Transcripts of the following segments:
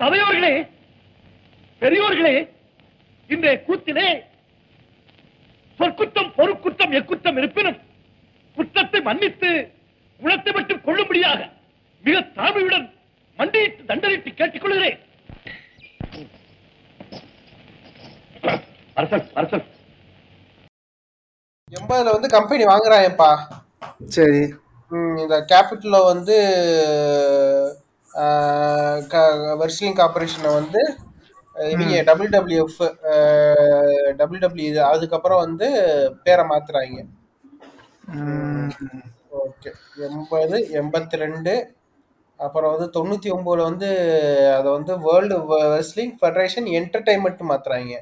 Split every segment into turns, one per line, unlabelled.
சபையோர்களே பெரியோர்களே இன்றைய கூத்திலே சொற்குற்றம் பொறுக்குற்றம் எக்குற்றம் இருப்பினும் குற்றத்தை மன்னித்து குணத்தை மட்டும் கொள்ளும்படியாக மிக தாழ்மையுடன் மண்டியிட்டு தண்டனிட்டு கேட்டுக்கொள்கிறேன் அரசன் அரசன்.
எண்பதுல வந்து கம்பெனி வாங்குறாயப்பா
சரி.
இந்த கேபிட்டல்ல வந்து வெர்ஸ்லிங் கார்பரேஷனை வந்து இவங்க டபிள்யூ டபிள்யூஎஃப் டபிள்யூ டபிள்யூ அதுக்கப்புறம் வந்து பேரை மாத்துறாங்க. ஓகே. எண்பது எண்பத்தி ரெண்டு அப்புறம் வந்து தொண்ணூத்தி ஒன்பதுல வந்து அதை வந்து வேர்ல்டு வெர்ஸ்லிங் ஃபெடரேஷன் என்டர்டைன்மெண்ட் மாத்துறாங்க.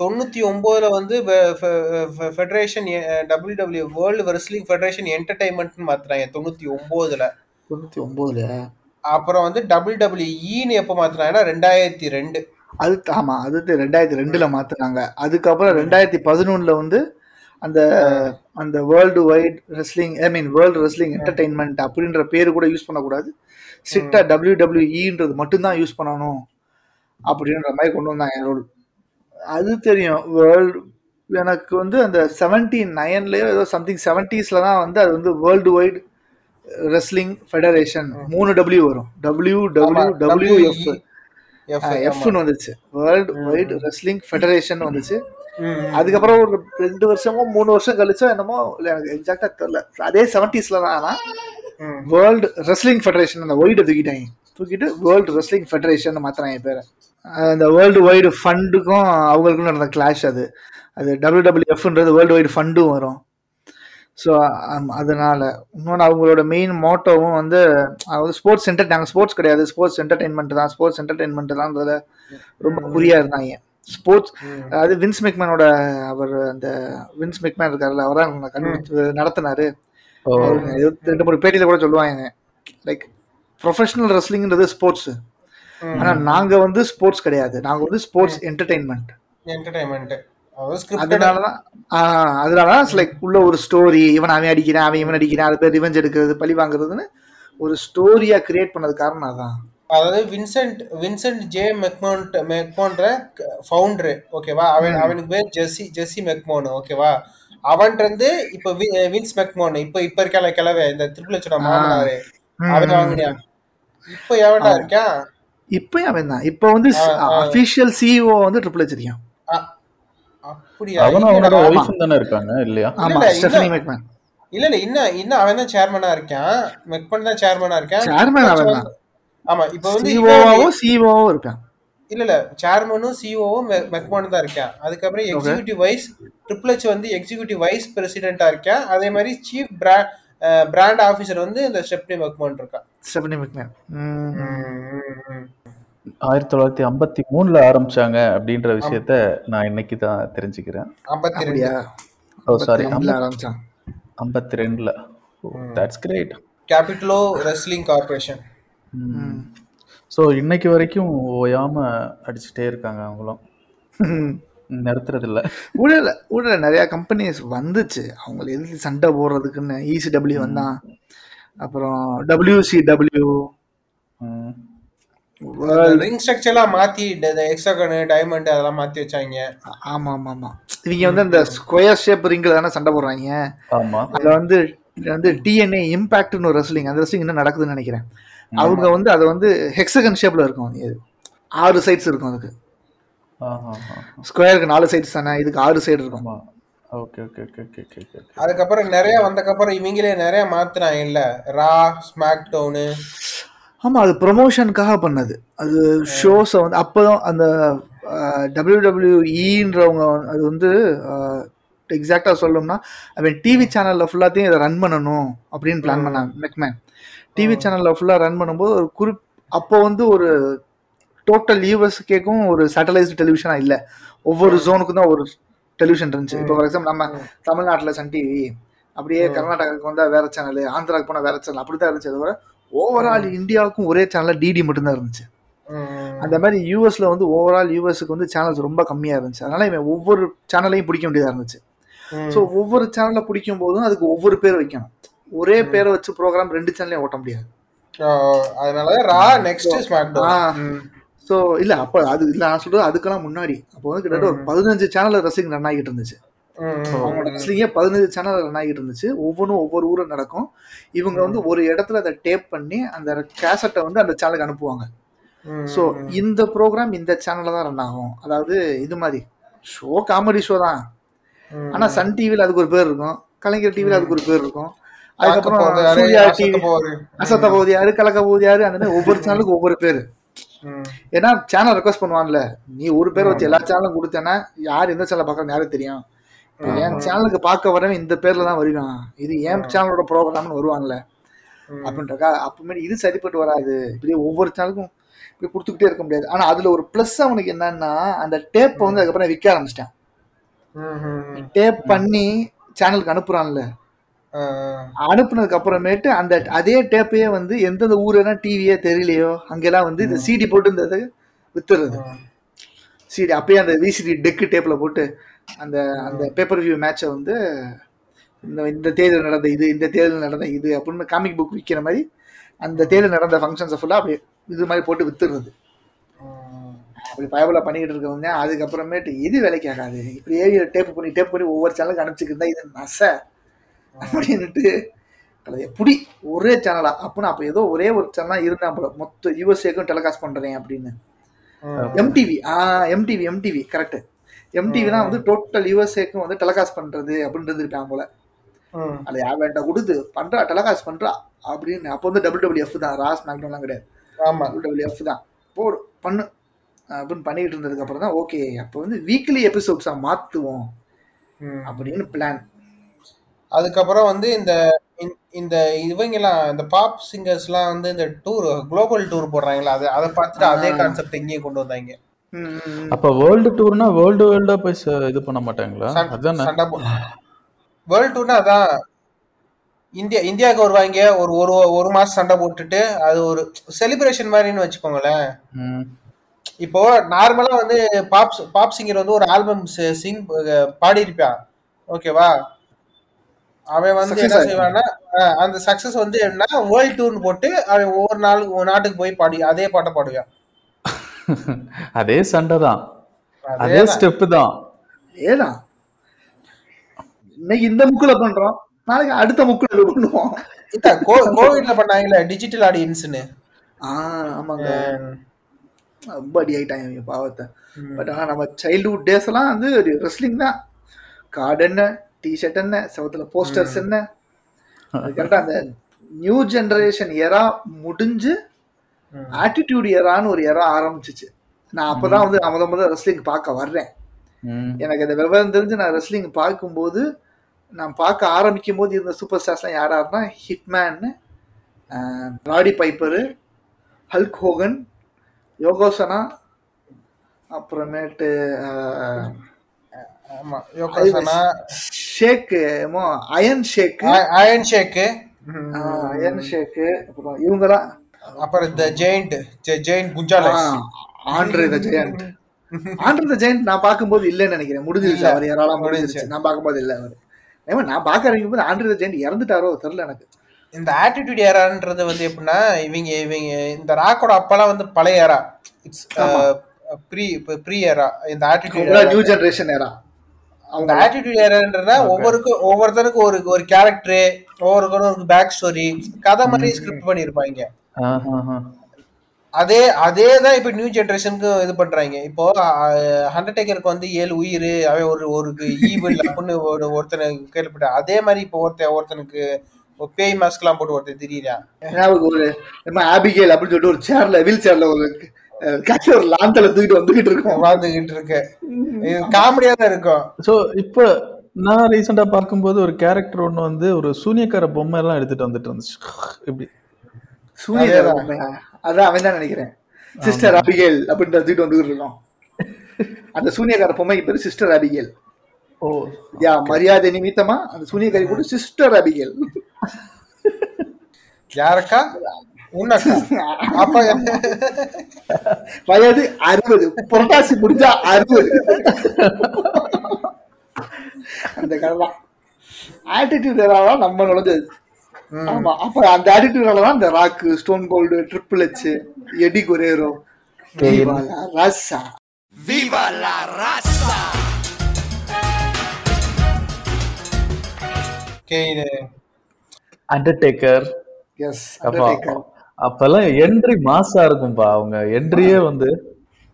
தொண்ணூத்தி ஒன்பதுல வந்து federation W W world wrestling federation entertainment மாத்துறாங்க தொண்ணூத்தி ஒன்பதுல
தொண்ணூத்தி ஒன்பதுல
அப்புறம் வந்து டபிள்யூ டபிள்யூஇன்னு எப்போ மாத்துனாங்கன்னா ரெண்டாயிரத்தி ரெண்டு.
அது ஆமா அது ரெண்டாயிரத்தி ரெண்டுல மாத்துனாங்க. அதுக்கப்புறம் ரெண்டாயிரத்தி பதினொன்னுல வந்து அந்த அந்த world wide wrestling I mean world wrestling entertainment அப்படின்ற பேரு கூட யூஸ் பண்ணக்கூடாது. ஸ்ட்ரிக்டா டபிள்யூ டபிள்யூஇன்றது மட்டும்தான் யூஸ் பண்ணணும் அப்படின்ற மாதிரி கொண்டு வந்தாங்க ரூல் அது தெரியும். வேர்ல்டு எனக்கு வந்து அந்த செவன்டி நைன்லயோ ஏதோ சம்திங் செவன்டீஸ்ல தான் வந்து அது வந்து வேர்ல்டு வைட் ரெஸ்லிங் ஃபெடரேஷன் மூணு டபிள்யூ வரும். டபிள்யூ டபிள்யூ டபிள்யூ எஃப் எஃப்னு வந்துச்சு. வேர்ல்டு வைட் ரெஸ்லிங் ஃபெடரேஷன் வந்துச்சு. அதுக்கப்புறம் ஒரு ரெண்டு வருஷமோ மூணு வருஷம் கழிச்சோ என்னமோ இல்ல எனக்கு எக்ஸாக்டா தெரியல. அதே செவன்டீஸ்ல தான் ஆனா வேர்ல்டு ரெஸ்லிங் ஃபெடரேஷன் அந்த ஒய்டை தூக்கிட்டாங்க. தூக்கிட்டு வேர்ல்டு ரெஸ்லிங் ஃபெடரேஷன் மாத்தினாங்க பேரை. அந்த வேர்ல்டு வைடு ஃபண்டுக்கும் அவங்களுக்கும் நடந்த கிளாஷ் அது. அது டபிள்யூ டபிள்யூஎஃப்ன்றது வேர்ல்டு வைடு ஃபண்டும் வரும். ஸோ அதனால இன்னொன்று அவங்களோட மெயின் மோட்டோவும் வந்து அதாவது ஸ்போர்ட்ஸ் சென்டர் நாங்கள் ஸ்போர்ட்ஸ் கிடையாது. ஸ்போர்ட்ஸ் என்டர்டைன்மெண்ட் தான். ஸ்போர்ட்ஸ் என்டர்டைன்மெண்ட் தான் ரொம்ப குறியா இருந்தாங்க. ஸ்போர்ட்ஸ் அதாவது வின்ஸ் மெக்மேனோட அவர் அந்த வின்ஸ் மெக்மேன் இருக்காருல்ல அவரா கண்டுபிடிச்சு நடத்தினாரு. ரெண்டு மூணு பேட்டியில கூட சொல்லுவாங்க. லைக் ப்ரொஃபஷனல் ரெஸ்லிங்ன்றது ஸ்போர்ட்ஸ் ஆனா நாங்க வந்து ஸ்போர்ட்ஸ் கிடையாது. நாங்க வந்து ஸ்போர்ட்ஸ் என்டர்டைன்மெண்ட்
என்டர்டைன்மெண்ட்
அதனாலதான் லைக் உள்ள ஒரு ஸ்டோரி இவன் அவன் அடிக்கிறான் அவன் இவன் அடிக்கிறான் அது பேர் ரிவெஞ்ச் எடுக்கிறது பழி வாங்குறதுன்னு ஒரு ஸ்டோரியா கிரியேட் பண்ணது காரணம் அதான்.
அதாவது வின்சென்ட் வின்சென்ட் ஜே மெக்மோன்ட் மெக்மோன்ற ஃபவுண்டரு ஓகேவா அவன் அவனுக்கு பேர் ஜெஸ்ஸி ஜெஸ்ஸி மெக்மோன் ஓகேவா அவன்ட்டு இருந்து இப்ப வின்ஸ் மெக்மோன் இப்ப இப்ப இருக்கால கிளவே இந்த திருப்பிலச்சோட மாமனாரு அவன் வாங்கினியா? இப்ப எவன்டா இருக்கான்?
இப்போ அவன் தான் இப்போ வந்து அபிஷியல் சிஇஓ வந்து ட்ரிபிள் வச்சிருக்கான்
அ- அப்படியா?
அவனும். அவனோட ஒய்ஃபும் தானே இருக்காங்க இல்லையா?
ஆமா. ஸ்டெஃபனி மெக்மேன்
இல்ல. இல்ல இன்னும் இன்னும் அவன் தான் சேர்மனா இருக்கான். மெக்மன் தான் சேர்மனா இருக்கான்.
சேர்மன் அவன் தான்
ஆமா இப்ப வந்து
சிஓவும் சிஓவும் இருக்கான்.
இல்ல இல்ல சேர்மனும் சிஓவும் மெக்மானும் தான் இருக்கேன். அதுக்கப்புறம் எக்ஸிகியூட்டிவ் வைஸ் ட்ரிபிள் எச் வந்து எக்ஸிகியூட்டிவ் வைஸ் பிரசிடென்டா இருக்கேன். அதே மாதிரி சீஃப் பிராண்ட் ஆபீசர் வந்து இந்த ஸ்டெப்னி மெக்மான் இருக்கான்.
ஸ்டெஃபனி மெக்மேன்
ஆயிரத்தி தொள்ளாயிரத்தி ஐம்பத்தி மூணுல ஆரம்பிச்சாங்க அப்படின்ற விஷயத்த நான் இன்னைக்கு தான் தெரிஞ்சுக்கிறேன்.
ஐம்பத்தி ரெண்டு.
அப்படியா?
ஓ சாரி ஐம்பத்தி ரெண்டுல தட்ஸ் கிரேட்
கேபிட்டலோ ரெஸ்லிங் கார்பரேஷன்
ஸோ இன்னைக்கு வரைக்கும் ஓயாம அடிச்சுட்டே இருக்காங்க அவங்களும். நிறுத்துறது இல்ல
ஊழல ஊழல நிறைய கம்பெனிஸ் வந்துச்சு. அவங்கள எதிர்த்து சண்டை போடுறதுக்குன்னு இசிடபிள்யூ வந்தான். அப்புறம் டபிள்யூசிடபிள்யூ.
ரிங் ஸ்ட்ரக்சர்லாம் மாத்தி எக்ஸாகன் டைமண்ட் அதெல்லாம் மாத்தி வச்சாங்க.
ஆமா ஆமா ஆமா இவங்க வந்து அந்த ஸ்கொயர் ஷேப் ரிங்கில் தானே சண்டை போடுறாங்க.
ஆமா.
அதுல வந்து வந்து டிஎன்ஏ இம்பாக்ட்னு ஒரு ரெஸ்லிங் அந்த ரெஸ்லிங் இன்னும் நடக்குதுன்னு நினைக்கிறேன். அவங்க வந்து அதை வந்து ஹெக்ஸகன் ஷேப்ல இருக்கும். ஆறு சைட்ஸ் இருக்கும் அதுக்கு. ஸ்கொயருக்கு நாலு சைட்ஸ் தானே இதுக்கு ஆறு சைடு இருக்கும்.
Okay okay okay okay okay okay
அதுக்கப்புறம் நிறைய வந்தக்கப்புறம் இவங்களே நிறைய மாத்துனாங்க இல்ல ரா ஸ்மாக் டவுனு
ஆமா அது ப்ரொமோஷனுக்காக பண்ணது. அது ஷோஸை வந்து அப்போதான் அந்த டபிள்யூ டபிள்யூஇன்றவங்க அது வந்து எக்ஸாக்டாக சொல்லணும்னா அவன் டிவி சேனலில் ஃபுல்லாத்தையும் இதை ரன் பண்ணணும் அப்படின்னு பிளான் பண்ணாங்க மெக்மேன் டிவி சேனலில் ஃபுல்லாக ரன் பண்ணும்போது ஒரு குறிப் அப்போ வந்து ஒரு டோட்டல் யூஎஸ் கேக்கும் ஒரு சேட்டலைஸ்டு டெலிவிஷனா இல்ல. ஒவ்வொரு ஜோனுக்கும் தான் ஒரு டெலிவிஷன் இருந்துச்சு. இப்போ ஃபார் எக்ஸாம்பிள் நம்ம தமிழ்நாட்டுல சன் டிவி அப்படியே கர்நாடகாவுக்கு வந்தா வேற சேனல் ஆந்திராவுக்கு போனா வேற சேனல் அப்படிதான் இருந்துச்சு. தவிர ஓவரால் இந்தியாவுக்கும் ஒரே சேனல் டிடி மட்டும்தான் இருந்துச்சு. அந்த மாதிரி யூஎஸ்ல வந்து ஓவரால் யூஎஸ்க்கு வந்து சேனல்ஸ் ரொம்ப கம்மியா இருந்துச்சு. அதனால இவன் ஒவ்வொரு சேனலையும் பிடிக்க வேண்டியதா இருந்துச்சு. ஸோ ஒவ்வொரு சேனலை பிடிக்கும் போதும் அதுக்கு ஒவ்வொரு பேர் வைக்கணும். ஒரே பேரை வச்சு ப்ரோக்ராம் ரெண்டு சேனலையும் ஓட்ட முடியாது.
அதனால ரா நெக்ஸ்ட் ஸ்மாக்
ஸோ இல்ல அப்ப அது இல்ல நான் சொல்றது அதுக்கெல்லாம் முன்னாடி. அப்போ வந்து கிட்டத்தட்ட ஒரு பதினஞ்சு சேனல் ரெஸ்லிங் ரன் ஆகிட்டு இருந்துச்சு. அவங்களோட ரெஸ்லிங்கே பதினஞ்சு சேனல் ரன் ஆகிட்டு இருந்துச்சு ஒவ்வொன்றும் ஒவ்வொரு ஊரில் நடக்கும். இவங்க வந்து ஒரு இடத்துல அதை டேப் பண்ணி அந்த கேசட்டை வந்து அந்த சேனலுக்கு அனுப்புவாங்க. ஸோ இந்த ப்ரோக்ராம் இந்த சேனல்ல தான் ரன் ஆகும். அதாவது இது மாதிரி. ஷோ காமெடி ஷோ தான். ஆனா சன் டிவில அதுக்கு ஒரு பேர் இருக்கும். கலைஞர் டிவில அதுக்கு ஒரு பேர் இருக்கும். அதுக்கப்புறம் சூர்யா டிவி அசத்த போகுது யாரு? கலக்க போகுது யாரு? அந்த மாதிரி ஒவ்வொரு சேனலுக்கு ஒவ்வொரு பேர். ஏன்னா சேனல் ரெக்வஸ்ட் பண்ணுவான்ல. நீ ஒரு பேர் வச்சு எல்லா சேனலும் கொடுத்தேன்னா யார் எந்த சேனல் பார்க்கறது யாருக்கு தெரியும்? என் சேனலுக்கு பார்க்க வரவன் இந்த பேர்ல தான் வருவான். இது என் சேனலோட ப்ரோக்ராம்னு வருவான்ல. அப்படின்றக்கா அப்புறமேட்டு இது சரிப்பட்டு வராது. இப்படியே ஒவ்வொரு சேனலுக்கும் இப்படி கொடுத்துக்கிட்டே இருக்க முடியாது. ஆனா அதுல ஒரு ப்ளஸ் அவனுக்கு என்னன்னா அந்த டேப் வந்து அதுக்கப்புறம் விற்க ஆரம்பிச்சிட்டான். டேப் பண்ணி சேனலுக்கு அனுப்புறான்ல. அனுப்புனதுக்கு அப்புறமேட்டு அந்த அதே டேப்பையே வந்து எந்தெந்த ஊரெல்லாம் டிவியே தெரியலையோ அங்கெல்லாம் வந்து இந்த சிடி போட்டு இந்த வித்துறது. சிடி அப்பயே அந்த விசிடி டெக்கு டேப்ல போட்டு அந்த அந்த பேப்பர் வியூ மேட்சை வந்து இந்த இந்த தேர்தல் நடந்த இது இந்த தேர்தல் நடந்த இது அப்படின்னு காமிக் புக் விற்கிற மாதிரி அந்த தேர்தல் நடந்த ஃபங்க்ஷன்ஸை ஃபுல்லாக அப்படி இது மாதிரி போட்டு வித்துடுறது. அப்படி பயபுல பண்ணிக்கிட்டு இருக்கவங்க அதுக்கப்புறமேட்டு இது வேலைக்கு ஆகாது இப்படியே டேப் பண்ணி டேப் பண்ணி ஒவ்வொரு சேனலுக்கு அனுப்பிச்சிட்டு இருந்தா இது நச அப்படின்னுட்டு அது புடி ஒரே சேனலா அப்படின்னு அப்போ ஏதோ ஒரே ஒரு சேனலா இருந்தா போல மொத்த யூஎஸ்ஏக்கும் டெலிகாஸ்ட் பண்றேன் அப்படின்னு. MTV ah MTV MTV correct MTV தான் வந்து டோட்டல் யூஎஸ்ஏக்கும் வந்து டெலிகாஸ்ட் பண்றது அப்படின்னு இருந்திருப்பான் போல. அது யார் வேண்டாம் கொடுத்து பண்றா டெலிகாஸ்ட் பண்றா அப்படின்னு. அப்போ வந்து டபுள் டபிள்யூ எஃப் தான் ராஸ் மேக்டோன்லாம் கிடையாது.
ஆமா.
டபுள் டபிள்யூ எஃப் தான். போடு பண்ணு. அப்படின்னு பண்ணிட்டு இருந்ததுக்கு அப்புறம் தான் ஓகே அப்போ வந்து வீக்லி எபிசோட்ஸா மாத்துவோம் அப்படின்னு பிளான்
அதுக்கப்புறம் வந்து இந்த இந்த- இந்த இவங்கெல்லாம் இந்த பாப் சிங்கர்ஸ்லாம் வந்து இந்த டூர் குளோபல் டூர் போடுறாங்களா அது அதை பார்த்துட்டு அதே கான்செப்ட் இங்கேயும் கொண்டு வந்தாங்க.
அப்ப வேர்ல்டு டூர்னா வேர்ல்டு வேர்ல்டா போய் இது பண்ண மாட்டாங்களா? அதானே?
சண்டை வேர்ல்டு டூர்னா அதான் இந்தியா இந்தியாவுக்கு வருவாங்க ஒரு ஒரு ஒரு மாசம் சண்டை போட்டுட்டு அது ஒரு செலிப்ரேஷன் மாதிரின்னு வச்சுக்கோங்களேன். இப்போ நார்மலா வந்து பாப் பாப் சிங்கர் வந்து ஒரு ஆல்பம் சிங் பாடியிருப்பான். ஓகேவா? அவன் வந்து
Success
என்ன. செய்வான்னா அந்த சக்சஸ் வந்து என்ன வேர்ல்ட் டூர்னு போட்டு அவன் ஒவ்வொரு நாள் ஒரு நாட்டுக்கு போய் பாடி அதே பாட்டை பாடுவான்.
அதே சண்டை தான். அதே
அதேதான்.
ஸ்டெப் தான்.
ஏதான் இன்னைக்கு இந்த முக்குல பண்றோம். நாளைக்கு அடுத்த முக்குல பண்ணுவோம்
கோவிட்ல பண்ணாங்கல்ல டிஜிட்டல் ஆடியன்ஸ்னு
ஆஹ் ஆமாங்க. ரொம்ப அடி ஆயிட்டாங்க பாவத்தை. பட் ஆனா நம்ம சைல்ட்ஹுட் டேஸ் எல்லாம் வந்து ரெஸ்லிங் தான். கார்டு என்ன டிஷர்ட் என்ன செவத்துல போஸ்டர்ஸ் என்ன. கரெக்டா அந்த நியூ ஜெனரேஷன் எரா முடிஞ்சு ஆட்டிடியூட் எரான்னு ஒரு எரா ஆரம்பிச்சிச்சு. நான் அப்பதான் வந்து நான் முத முத ரெஸ்லிங் பார்க்க வர்றேன். எனக்கு அந்த விவரம் தெரிஞ்சு நான் ரெஸ்லிங் பார்க்கும்போது நான் பார்க்க ஆரம்பிக்கும் போது இருந்த சூப்பர் ஸ்டார்ஸ்லாம் யார் யாருன்னா Hitman Roddy Piper Hulk Hogan Yokozuna அப்புறமேட்டு ஆஹ்,
ஆமா yogasana.
Sheik ஏமோ Iron Sheik
Iron Sheik
Iron Sheik அப்புறம் இவங்கலாம்
அப்புறம் இந்த giant giant Gonzales.
Andre the Giant. Andre the Giant நான் பார்க்கும்போது இல்லைன்னு நினைக்கிறேன். முடிஞ்சிருச்சு. அவர் யாராலும்
முடிஞ்சிருச்சு.
நான் பார்க்கும்போது இல்லை அவர். ஏமா நான் பார்க்க போது ஆண்ட்ரே த ஜெயண்ட் இறந்துட்டாரோ தெரியல எனக்கு.
இந்த ஆட்டிடியூட் ஏரான்றது வந்து எப்படின்னா இவங்க இவங்க இந்த ராக்கோட அப்பெல்லாம் வந்து பழைய era it's pre pre era இந்த ஆட்டிடியூட்
நியூ ஜெனரேஷன் ஏரா
அந்த ஆட்டிடியூட் ஏரான்றதா ஒவ்வொருக்கும் ஒவ்வொருத்தருக்கும் ஒரு ஒரு கேரக்டர் ஒவ்வொருக்கும் ஒரு பேக் ஸ்டோரி கதை மாதிரி ஸ்கிரிப்ட் பண்ணியிருப்பாங்க. அதே அதே தான் இப்போ நியூ ஜெனரேஷனுக்கு இது பண்றாங்க. இப்போ ஹண்டர்டேக்கருக்கு வந்து ஏழு உயிர் அவன் ஒரு ஒரு ஈவில் அப்படின்னு ஒரு ஒருத்தனை கேள்விப்பட்டேன் அதே மாதிரி இப்போ ஒருத்தன் ஒருத்தனுக்கு ஒரு பேய் மாஸ்க்லாம் போட்டு ஒருத்தன் திரியிறான்
ஒரு நம்ம ஆபிகேல் அப்படின்னு சொல்லிட்டு ஒரு சேர்ல வீல் சேர்ல ஒரு காட்சி ஒரு லாந்தல தூக்கிட்டு வந்துகிட்டு இருக்கோம்.
வாழ்ந்துகிட்டு இருக்கு. இது காமெடியா தான் இருக்கும்.
ஸோ இப்போ நான் ரீசெண்டா பார்க்கும்போது ஒரு கேரக்டர் ஒன்று வந்து ஒரு சூனியக்கார பொம்மை எல்லாம் எடுத்துட்டு வந்துட்டு இருந்துச்சு. இப்படி
சூரிய அதான் அவன் தான் நினைக்கிறேன். சிஸ்டர் அபிகேல் அப்படின்னு தூக்கிட்டு வந்துட்டு இருக்கோம் அந்த சூனியக்கார பொம்மைக்கு பேரு சிஸ்டர் அபிகேல்.
ஓ.
யா மரியாதை நிமித்தமா அந்த சூனியக்காரி கூட சிஸ்டர் அபிகேல்.
யாருக்கா?
வயது அறுபது. புரட்டாசி முடிஞ்சா அறுபது. அந்த கதை ஆட்டிடியூட் நம்ம நுழைஞ்சது. ஆமா அப்ப அந்த ஆட்டிடியூடால தான் இந்த Rock Stone Cold triple H Eddie Guerrero. Raza
Kane
Undertaker
எஸ்
அப்பா அப்பெல்லாம் என்ட்ரி மாசா இருக்கும்பா அவங்க என்ட்ரியே வந்து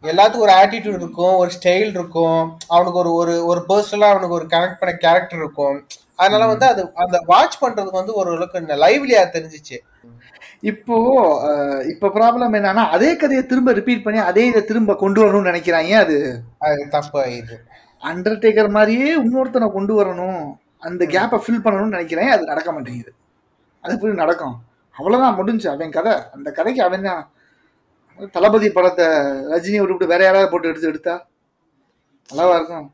எல்லாத்துக்கும் ஒரு ஆட்டிடியூட் இருக்கும் ஒரு ஸ்டைல் இருக்கும். அவனுக்கு ஒரு ஒரு ஒரு பர்சனலா அவனுக்கு ஒரு கனெக்ட் பண்ண கேரக்டர் இருக்கும். அதனால வந்து அது அந்த வாட்ச் பண்றதுக்கு வந்து ஒரு அளவுக்கு லைவ்லியா தெரிஞ்சிச்சு.
இப்போ இப்ப ப்ராப்ளம் என்னன்னா அதே கதையை திரும்ப ரிப்பீட் பண்ணி அதே இதை திரும்ப கொண்டு வரணும்னு நினைக்கிறாங்க. அது?
தப்பு இது
அண்டர்டேக்கர் மாதிரியே இன்னொருத்தனை கொண்டு வரணும். அந்த கேப்பை ஃபில் பண்ணணும்னு நினைக்கிறேன். அது நடக்க மாட்டேங்குது. அது எப்படி நடக்கும்? அவ்வளவுதான் முடிஞ்சு அவன் கதை. அந்த கதைக்கு அவன் தான் தளபதி படத்தை ரஜினியை விட்டு வேற யாராவது போட்டு எடுத்து எடுத்தா? நல்லாவா இருக்கும்.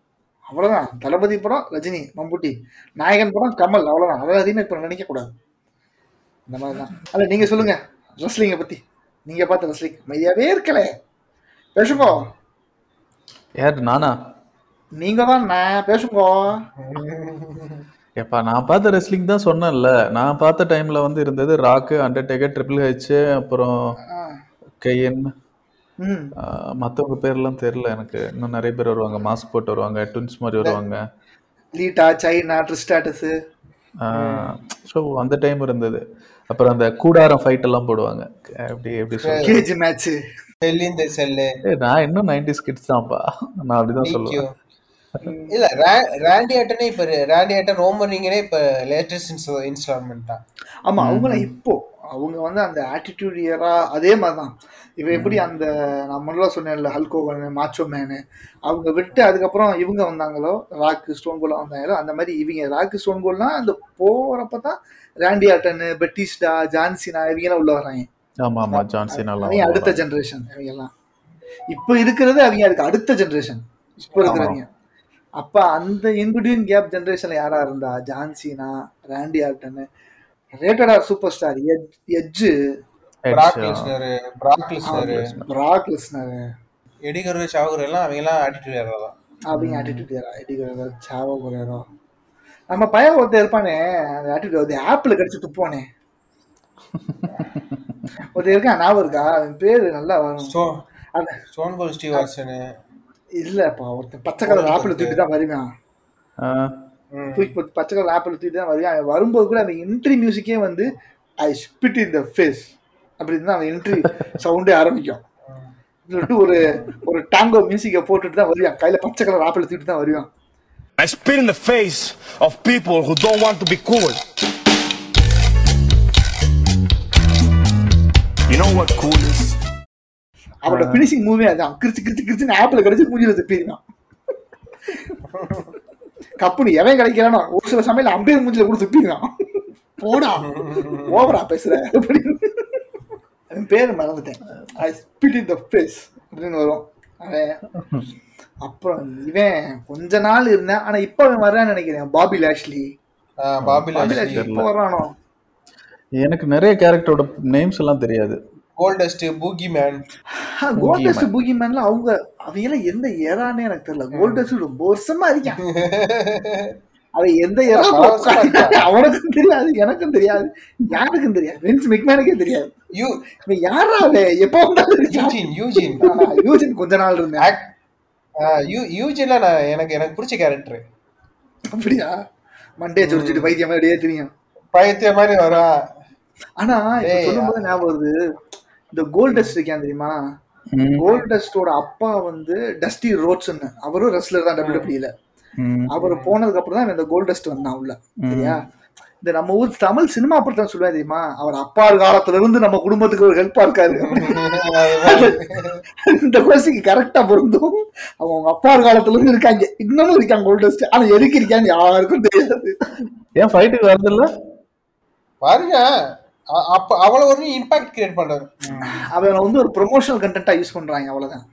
அவ்வளவுதான். தளபதி படம் ரஜினி மம்புட்டி நாயகன் படம் கமல் அவ்வளவுதான். அதை ரீமேக் பண்ண நினைக்க கூடாது. இந்த மாதிரி தான் அல்ல நீங்க சொல்லுங்க. ரெஸ்லிங்கை பத்தி. நீங்க பார்த்த ரெஸ்லிங் மையாவே இருக்கல. பேசுங்கோ.
யார் நானா?
நீங்க தான் நான் பேசுங்கோ.
எப்பா நான் பார்த்த ரெஸ்லிங் தான் சொன்னேன்ல. நான் பார்த்த டைம்ல வந்து இருந்தது ராக்கு அண்டர்டேக்கர் ட்ரிபிள் ஹெச் அப்புறம். கையன் மற்றவங்க பேர்லாம் தெரியல எனக்கு. இன்னும் நிறைய பேர் வருவாங்க. மாஸ்க் போட்டு வருவாங்க. ட்வின்ஸ் மாதிரி வருவாங்க.
Lita Chyna Trish Stratus
so அந்த டைம் இருந்தது. அப்புறம் அந்த கூடாரம் ஃபைட் எல்லாம் போடுவாங்க. எப்படி எப்படி
கேஜ் மேட்ச்
இந்த செல்லு
நான் இன்னும் நைன்டி கிட்ஸ் தான்ப்பா. நான் அப்படிதான். சொல்லுவேன்.
இல்ல ரா- ராண்டி ஆட்டனே இப்ப ராண்டி ஆட்டன் ரோமன் ரிங்கனே இப்ப லேட்டஸ்ட் இன்ஸ்டால்மெண்ட் தான்.
ஆமா அவங்கள இப்போ அவங்க வந்து அந்த ஆட்டிடியூட் இயரா அதே மாதிரி தான் இவ எப்படி அந்த நான் முதல்ல சொன்னேன்ல ஹல்கோகன் மாச்சோ மேனு அவங்க விட்டு அதுக்கப்புறம் இவங்க வந்தாங்களோ ராக்கு ஸ்டோன் கோல் வந்தாங்களோ அந்த மாதிரி இவங்க ராக்கு ஸ்டோன் கோல்னா அந்த போறப்ப தான் ராண்டி ஆட்டன் பெட்டிஸ்டா ஜான்சினா இவங்கெல்லாம் உள்ள வராங்க
ஆமா ஆமா ஜான்சின் எல்லாம்
அவங்க அடுத்த ஜெனரேஷன் அவங்க எல்லாம் இப்போ இருக்கிறது அவங்க அதுக்கு அடுத்த ஜெனரேஷன் இப்போ இருக்கிறவங்க. அப்ப அந்த இன்பிட்வீன் கேப் ஜெனரேஷன்ல யாரா இருந்தா? John Cena Randy Orton rated R super star Edge
எடிகரு சாகுர் எல்லாம் அவங்க எல்லாம் ஆட்டிடியூட் தான்.
அவங்க ஆட்டிடியூட் யாரா எடிக்கிறதோ சாவோ குறையரோ நம்ம பையன் ஒருத்தர் இருப்பானே அந்த ஆட்டிடியூட் அது ஆப்பிள் கடிச்சு துப்போனே ஒருத்தர் இருக்கா ஞாபகம் இருக்கா? அவன் பேரு நல்லா வரும்.
கோல் ஸ்டீவ் வாட்சனு
இல்லப்பா ஒருத்தன் பச்சை கலர் ஆப்பிள் தூக்கிட்டு தான் வருவான். தூக்கி போட்டு பச்சை கலர் ஆப்பிள் தூக்கிட்டு தான் வருவான். அவன் வரும்போது கூட அவன் என்ட்ரி மியூசிக்கே வந்து ஐ ஸ்பிட் இன் த ஃபேஸ் அப்படின்னு தான் அவன் என்ட்ரி சவுண்டே ஆரம்பிக்கும். சொல்லிட்டு ஒரு ஒரு டாங்கோ மியூசிக்கை போட்டுட்டு தான் வருவான். கையில பச்சை கலர் ஆப்பிள் தூக்கிட்டு தான் வருவான்.
I spit in the face of people who don't want to be cool. You know what cool is?
அவரோட பினிஷிங் மூவி அதான். கிரிச்சு கிரிச்சு கிரிச்சு ஆப்பிள் கிடைச்சு மூஞ்சில துப்பிடுவான் கப்புனு எவன் கிடைக்கிறானோ ஒரு சில சமயம் அம்பேர் மூஞ்சில கூட துப்பிடுவான். போடா ஓவரா பேசுற. அப்படின்னு பேர் மறந்துட்டேன். ஐ ஸ்பிட் இன் த ஃபேஸ் அப்படின்னு வரும். அப்புறம் இவன் கொஞ்ச நாள் இருந்தேன். ஆனா இப்ப அவன் வர்றான்னு நினைக்கிறேன். Bobby Lashley.
Bobby
Bobby Lashley இப்ப வர்றானோ?
எனக்கு நிறைய கேரக்டரோட நேம்ஸ் எல்லாம் தெரியாது.
கோல்டஸ்ட் பூகி மேன்
கோல்டஸ்ட் பூகி மேன்ல அவங்க எல்லாம் எந்த ஏரானே எனக்கு தெரியல. கோல்டஸ்ட் ரொம்ப வருஷமா இருக்கான் அவன் எந்த
இருக்கான்.
அவனுக்கும் தெரியாது எனக்கும் தெரியாது யாருக்கும் தெரியாது. வின்ஸ் மிக்மேனுக்கே தெரியாது.
யூ
யாரா அவன்? எப்போ.
Eugene Eugene.
யூஜின் கொஞ்ச நாள் இருந்தேன்
யூ யூஜின்ல நான் எனக்கு எனக்கு பிடிச்ச கேரக்டர்
அப்படியா? மண்டே சுடிச்சிட்டு பைத்தியம் மாதிரி அப்படியே தெரியும்.
பைத்திய மாதிரி வரா
ஆனா சொல்லும் போது ஞாபகம் வருது. இந்த கோல்டஸ்ட் இருக்கான் தெரியுமா?
ம்,
கோல்டஸ்டோட அப்பா வந்து டஸ்டி ரோட்ஸ்ன்னு அவரும் ரெஸ்லர் தான் டபிள்யூபிள்யூல
ம்,
அவர் போனதுக்கு அப்புறம் தான் இந்த கோல்டஸ்ட் வந்தான் உள்ள. சரியா? இந்த நம்ம ஊர் தமிழ் சினிமா படத்தான் சொல்லுவேன் தெரியுமா? அவர் அப்பா காலத்துல இருந்து நம்ம குடும்பத்துக்கு ஒரு ஹெல்ப்பா இருக்காரு. இந்த கோசிக்கு கரெக்டா பொருந்தும். அவங்க அவங்க அப்பா காலத்துல இருந்து இருக்காங்க. இன்னமும் இருக்காங்க கோல்டஸ்ட் ஆனா எதுக்கு இருக்காங்க யாருக்கும் தெரியாது.
ஏன் ஃபைட்டுக்கு வரது இல்ல
பாருங்க. அப்ப அவ்வளவு ஒரு இம்பாக்ட் கிரியேட் பண்றாரு.
அவன் வந்து ஒரு ப்ரொமோஷனல் கண்டென்ட்டா யூஸ் பண்றாங்க அவ்வளவுதான்.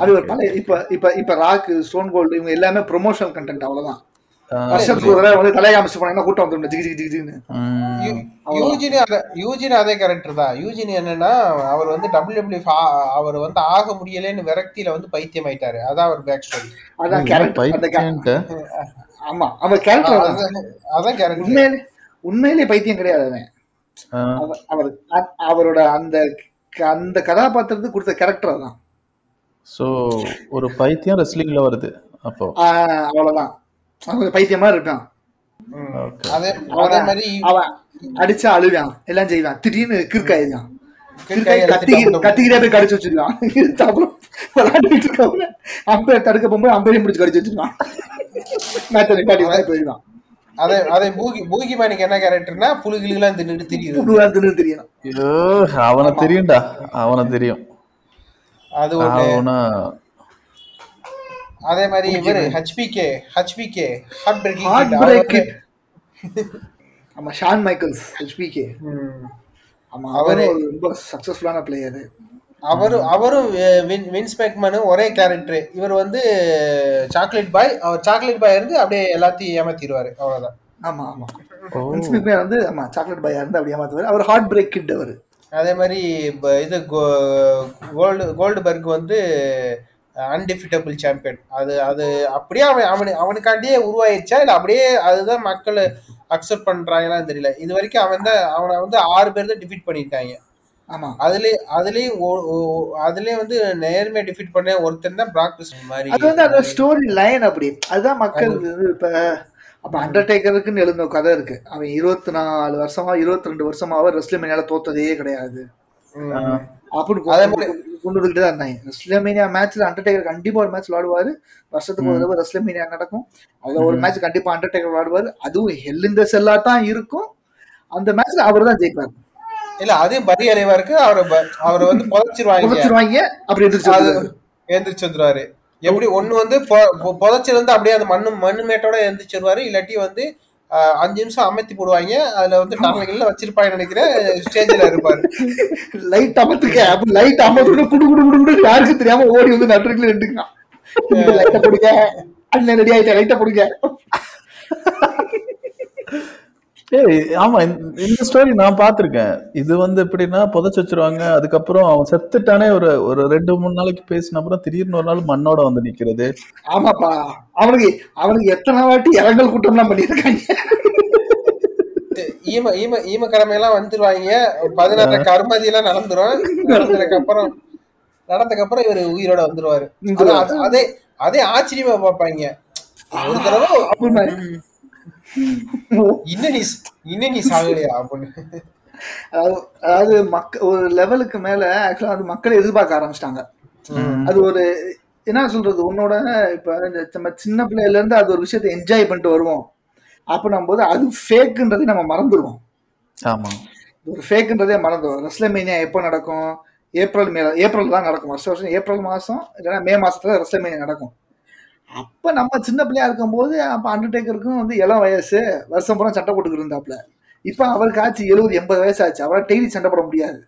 அது ஒரு பழைய இப்ப இப்ப இப்ப ராக் ஸ்டோன் கோல்டு இவங்க எல்லாமே ப்ரொமோஷனல் கண்டென்ட் அவ்வளவுதான். வருஷத்துக்கு ஒரு வந்து தலையை போனாங்கன்னா கூட்டம் வந்துடும் ஜிகி ஜிகி ஜிகின்னு.
யூஜினி அத யூஜினி அதே கேரக்டர் தான். யூஜினி என்னன்னா அவர் வந்து டபிள்யூ அவர் வந்து ஆக முடியலன்னு விரக்தியில வந்து பைத்தியம் ஆயிட்டாரு. அதான் அவர் பேக் ஸ்டோரி
அதான் கேரக்டர் ஆமா அவன் கேரக்டர்
அதான். கேரக்டர்
உண்மையிலே பைத்தியம் கிடையாது அவன். அவர் அவரோட அந்த க- அந்த கதாபாத்திரத்துக்கு கொடுத்த கேரக்டர் தான்
சோ ஒரு பைத்தியம் ரெஸ்லிங்ல வருது அப்போ.
ஆஹ் அவ்வளவுதான். அவன் பைத்தியமா இருக்கான்.
ஓகே
அதே அதே மாதிரி
அவன் அடிச்சா அழுவான் எல்லாம் செய்வான். திடீர்னு
எடுத்துட்டு
கத்திக்கிட்டே போய் கடிச்சு வச்சிருக்கான் அப்புறம் விளையாண்டுட்டு அம்பையர் தடுக்க போகும்போது அம்பையும் பிடிச்சு கடிச்சு வச்சிருக்கான் மேட்சை நிப்பாட்டி மாதிரி போயிடுவான்.
அதே அதே பூகி பூகி மேனுக்கு என்ன கேரக்டர்னா புழுகிலாம்
தின்னு தெரியணும்
ஐயோ அவனை தெரியும்டா அவனை தெரியும்.
அது ஒண்ணு. அதே மாதிரி இவரு HBK HBK heart
heart break
breaking
ஆமா ஷான் மைக்கேல்ஸ் ஹெச்பிகே ஆமா அவரு ரொம்ப சக்சஸ்ஃபுல்லான பிளேயர்
அவரும் அவரும் வின்ஸ் மேக்மனும் ஒரே கேரக்டர் இவர் வந்து சாக்லேட் பாய் அவர் சாக்லேட் பாய் இருந்து அப்படியே எல்லாத்தையும் ஏமாத்திடுவாரு. அவ்வளவுதான்.
ஆமா ஆமா. வின்ஸ் மெக்மேன் வந்து ஆமா சாக்லேட் பாயா இருந்து அப்படியே மாத்துவாரு அவர் ஹார்ட் பிரேக் கிட் அவர்.
அதே மாதிரி இப்ப இது கோல்டு கோல்டு பர்க் வந்து அன்டிஃபிட்டபிள் சாம்பியன் அது அது அப்படியே அவன் அவனு அவனுக்காண்டியே உருவாயிருச்சா? இல்லை அப்படியே அதுதான் மக்கள் அக்செப்ட் பண்றாங்களான்னு தெரியல. இது வரைக்கும் அவன் தான் அவனை வந்து ஆறு பேர் தான் டிஃபீட் பண்ணியிருக்காங்க.
ஆமா.
அதுலயே அதுலயும் அதுலயே வந்து நேர்மையா டிஃபீட் பண்ண ஒருத்தன் தான் பிராக்டிஸ் மாதிரி
அது வந்து அந்த ஸ்டோரி லைன் அப்படி. அதுதான் மக்கள் வந்து இப்ப அப்ப அண்டர்டேக்கருக்குன்னு எழுந்த கதை இருக்கு. அவன் இருபத்தி நாலு வருஷமா இருபத்தி ரெண்டு வருஷமாவே ரெஸ்லிமேனியால தோத்ததே கிடையாது. அப்படின்னு
அதே
கொண்டு கொண்டு வந்துகிட்டு தான் இருந்தாங்க. ரெஸ்லமேனியா மேட்ச்ல அண்டர்டேக்கர் கண்டிப்பா ஒரு மேட்ச் விளாடுவாரு வருஷத்துக்கு ஒரு தடவை ரெஸ்லமேனியா நடக்கும். அதுல ஒரு மேட்ச் கண்டிப்பா அண்டர்டேக்கர் விளாடுவாரு அதுவும் ஹெல் இந்த செல்லா தான் இருக்கும். அந்த மேட்ச்ல அவர் தான் ஜெயிப்பார்.
இல்ல அதே பரி அலைவா இருக்கு? அவரை அவரை வந்து புதைச்சிருவாங்க.
அப்படி.
எந்திரிச்சு வந்துருவாரு. எப்படி ஒண்ணு வந்து புதைச்சிருந்து அப்படியே அந்த மண்ணு மண்ணு மேட்டோட எந்திரிச்சிருவாரு. இல்லாட்டி வந்து அஞ்சு நிமிஷம் அமர்த்தி போடுவாங்க. அதுல வந்து டர்னகள்ல வச்சிருப்பாங்க நினைக்கிறேன். ஸ்டேஜ்ல இருப்பாரு.
லைட் அமர்த்துக்க அப்ப லைட் அமர்த்து குடு குடு குடு குடு யாருக்கு தெரியாம ஓடி வந்து நட்டுல நின்றுக்கான் லைட்ட பிடிக்க அண்ணன் ரெடி ஆயிட்டேன் லைட்ட பிடிக்க
ஏய் ஆமா இந்த- இந்த ஸ்டோரி நான் பார்த்திருக்கேன். இது வந்து எப்படின்னா புதைச்சு வச்சிருவாங்க. அதுக்கப்புறம் அவன் செத்துட்டானே ஒரு ஒரு ரெண்டு மூணு நாளைக்கு பேசின அப்புறம் திடீர்னு ஒரு நாள் மண்ணோட வந்து நிக்கிறது.
ஆமாப்பா. அவனுக்கு அவனுக்கு எத்தனை வாட்டி இரங்கல் கூட்டம்லாம் பண்ணியிருக்காங்க.
ஈம ஈம ஈம கிழமையெல்லாம் வந்துருவாங்க. பதினாறு கருமதி எல்லாம் நடந்துரும். நடந்ததுக்கு அப்புறம் நடந்ததுக்கு அப்புறம் இவர் உயிரோட வந்துருவாரு. அது- அதே அதே ஆச்சரியமா பார்ப்பாங்க. ஒரு தடவை இன்னும் நீ இன்னும் நீ சாகலையா அப்படின்னு
அதாவது அதாவது மக்க ஒரு லெவலுக்கு மேல ஆக்சுவலா அது மக்கள் எதிர்பார்க்க ஆரம்பிச்சிட்டாங்க. அது ஒரு என்ன சொல்றது உன்னோட இப்ப நம்ம சின்ன பிள்ளையில இருந்து அது ஒரு விஷயத்தை என்ஜாய் பண்ணிட்டு வருவோம். அப்படின்னும் போது அது ஃபேக்குன்றதை நம்ம மறந்துடுவோம்.
ஆமா.
ஒரு ஃபேக்குன்றதே மறந்துடும் ரெஸ்லமேனியா எப்போ நடக்கும்? ஏப்ரல் மே ஏப்ரல் தான் நடக்கும். வருஷம் வருஷம் ஏப்ரல் மாதம் இல்லைன்னா மே மாசத்துல ரெஸ்லமேனியா நடக்கும். அப்போ நம்ம சின்ன பிள்ளையா இருக்கும்போது அப்போ அண்டர்டேக்கருக்கும் வந்து இளம் வயசு வருஷம் பூரா சண்டை போட்டுக்கிட்டு இருந்தாப்புல இப்போ அவருக்கு ஆச்சு எழுபது எண்பது வயசு ஆச்சு. அவரால் டெய்லி சண்டை போட முடியாது.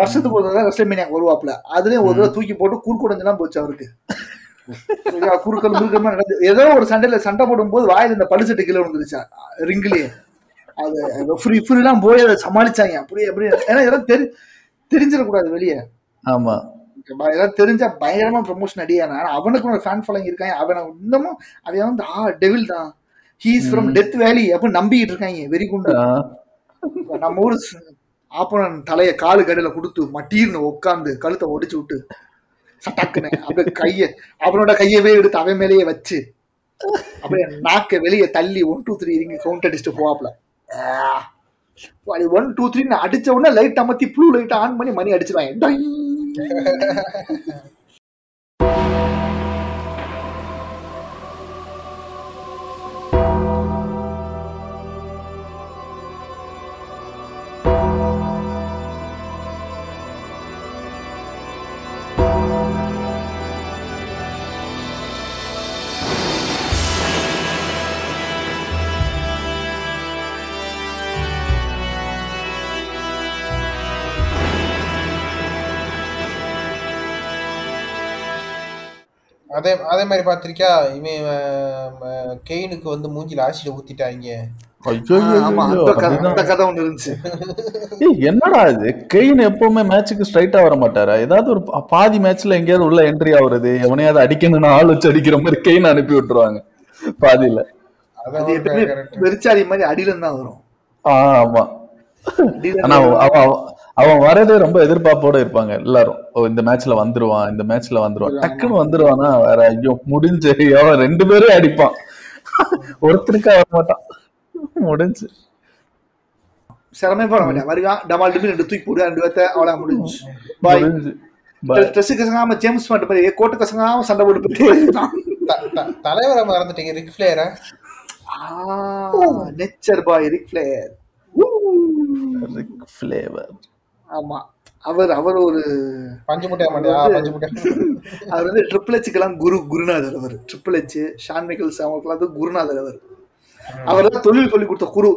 வருஷத்துக்கு ஒரு தடவை ரெஸ்லமேனியா வருவாப்ல. அதுலேயும் ஒரு தடவை தூக்கி போட்டு கூர்க்குடஞ்செல்லாம் போச்சு அவருக்கு. குறுக்கல் முறுக்கமா நடந்து ஏதோ ஒரு சண்டையில சண்டை போடும்போது வாயில் இந்த பழுசட்டு கீழே விழுந்துருச்சா ரிங்கிலேயே அது ஃப்ரீ ஃப்ரீலாம் போய் அதை சமாளிச்சாங்க. அப்படியே அப்படியே. ஏன்னா இதெல்லாம் தெரி தெரிஞ்சிடக்கூடாது வெளியே.
ஆமா.
இதெல்லாம் தெரிஞ்சா பயங்கரமா ப்ரொமோஷன் அடியான அவனுக்கு ஒரு ஃபேன் ஃபாலோயிங் இருக்காங்க. அவனை இன்னமும் அவன் வந்து ஆ டெவில் தான். ஹீஸ் ஃப்ரம் டெத் வேலி அப்படின்னு நம்பிக்கிட்டு இருக்காங்க. வெரி குண்டு. நம்ம ஊர் ஆப்பனன் தலைய காலு கடையில கொடுத்து மட்டீர்னு உட்காந்து கழுத்தை ஒடிச்சு விட்டு சட்டாக்குன்னு. அப்படியே கைய அவனோட கையவே எடுத்து அவன் மேலேயே வச்சு அப்படியே நாக்க வெளியே தள்ளி ஒன் டூ த்ரீ இங்க கவுண்ட் அடிச்சுட்டு போவாப்ல. ஒன் டூ த்ரீ அடிச்ச உடனே லைட் அமர்த்தி ப்ளூ லைட் ஆன் பண்ணி மணி அடிச்சிருவாங்க. Yeah.
அதே அதே மாதிரி பாத்திருக்கியா இவன் கெயினுக்கு வந்து மூஞ்சில ஆசிட ஊத்திட்டாங்க
என்னடா இது? கெயின் எப்பவுமே மேட்சுக்கு ஸ்ட்ரைட்டா வர மாட்டாரா? ஏதாவது ஒரு பாதி மேட்ச்ல எங்கேயாவது உள்ள என்ட்ரி ஆகுறது எவனையாவது அடிக்கணும்னு ஆள் வச்சு அடிக்கிற மாதிரி கெயின் அனுப்பி விட்டுருவாங்க பாதியில.
வெறிச்சாடி மாதிரி அடியில இருந்து தான் வரும்.
ஆமா. ஆனா அவன் வரதே ரொம்ப எதிர்பார்ப்போட இருப்பாங்க எல்லாரும். ஓ இந்த மேட்ச்ல வந்துருவான் இந்த மேட்ச்ல வந்துருவான். டக்குன்னு வந்துருவானா? வேற ஐயோ முடிஞ்சு. அவன் ரெண்டு பேரும் அடிப்பான். ஒருத்தருக்கா வர மாட்டான். முடிஞ்சு.
சிரமே போட மாட்டேன். வருவான் டமால் டிபி ரெண்டு தூக்கி போடு ரெண்டு பேத்த அவ்வளோ முடிஞ்சு. பாய். ட்ரெஸ் கசங்காம ஜேம்ஸ் பாண்ட் மாதிரி கோட்டு கசங்காம சண்டை போட்டு
தலைவரை மறந்துட்டீங்க ரிக் ஃபிளேரா
ஆ Nature Boy Ric Flair
Ric Flavor.
ஆமா. அவர் அவர் ஒரு அவர் வந்து ட்ரிபிள் எச்சுக்கெல்லாம் குரு குருநாதர் அவர். ட்ரிபிள் எச் ஷான் மைக்கேல்ஸ் அவங்களுக்குலாம் வந்து குருநாதர் அவர். அவர் தான் தொழில் சொல்லி கொடுத்த குரு.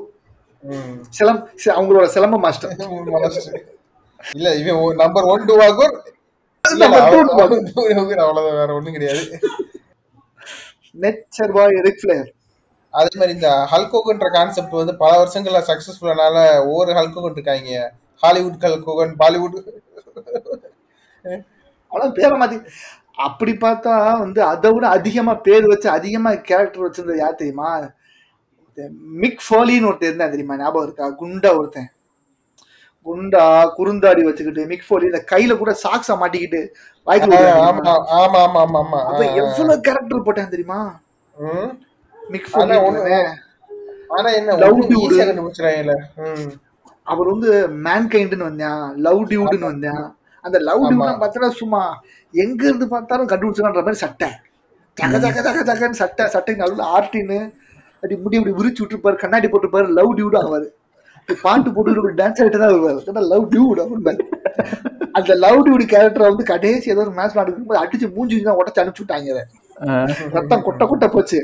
சிலம் அவங்களோட சிலம்ப மாஸ்டர்.
இல்ல இவன் நம்பர் ஒன் டூ ஆகும் அவ்வளவுதான் வேற ஒண்ணும் கிடையாது.
நெச்சர் பாய் ரிக் ஃபிளேர்
அதே மாதிரி இந்த ஹல்கோகன்ற கான்செப்ட் வந்து பல வருஷங்களா சக்சஸ்ஃபுல்லானால ஒவ்வொரு ஹல்கோகன் இருக்காங்க. ஹாலிவுட் ஹல்கோகன் பாலிவுட்
அவ்வளோ பேரை மாத்தி அப்படி பார்த்தா வந்து அதை விட அதிகமா பேர் வச்சு அதிகமா கேரக்டர் வச்சிருந்தது யார் தெரியுமா? மிக் ஃபோலின்னு ஒருத்தர் இருந்தா தெரியுமா? ஞாபகம் இருக்கா? குண்டா ஒருத்தன். குண்டா குறுந்தாடி வச்சுக்கிட்டு மிக் ஃபோலி இந்த கையில கூட சாக்ஸா மாட்டிக்கிட்டு வாய்க்கு
ஆமா ஆமா ஆமா ஆமா ஆமா.
அப்ப எவ்வளவு கேரக்டர் போட்டேன் தெரியுமா. மிக்
ஆனா
ஃபோலி
ஆனா என்ன
அவர் வந்து மேன் கைண்டுன்னு வந்தான். லவ் டியூடுன்னு வந்தான். அந்த லவ்
ஆமா.
டியூட் பார்த்தா சும்மா எங்க இருந்து பார்த்தாலும் கண்டுபிடிச்சிடன்ற மாதிரி சட்டை. தக தக தக தகன்னு சட்டை சட்டை நடுவில் ஆர்டின்னு அப்படி முடி அப்படி விரிச்சு விட்டுருப்பாரு கண்ணாடி போட்டுருப்பாரு லவ் டியூட் ஆவாரு பாட்டு போட்டு டான்ஸ் ஆகிட்டு தான் வருவாரு. லவ் டியூட் அப்படின்னு அந்த லவ் டியூட் கேரக்டரை வந்து கடைசி ஏதோ ஒரு மேட்ச் நடக்கும்போது அடிச்சு மூஞ்சி தான் உடச்சு அனுப்பிச்சு விட்டாங்க ரத்தம் கொட்ட கொட்ட போச்சு.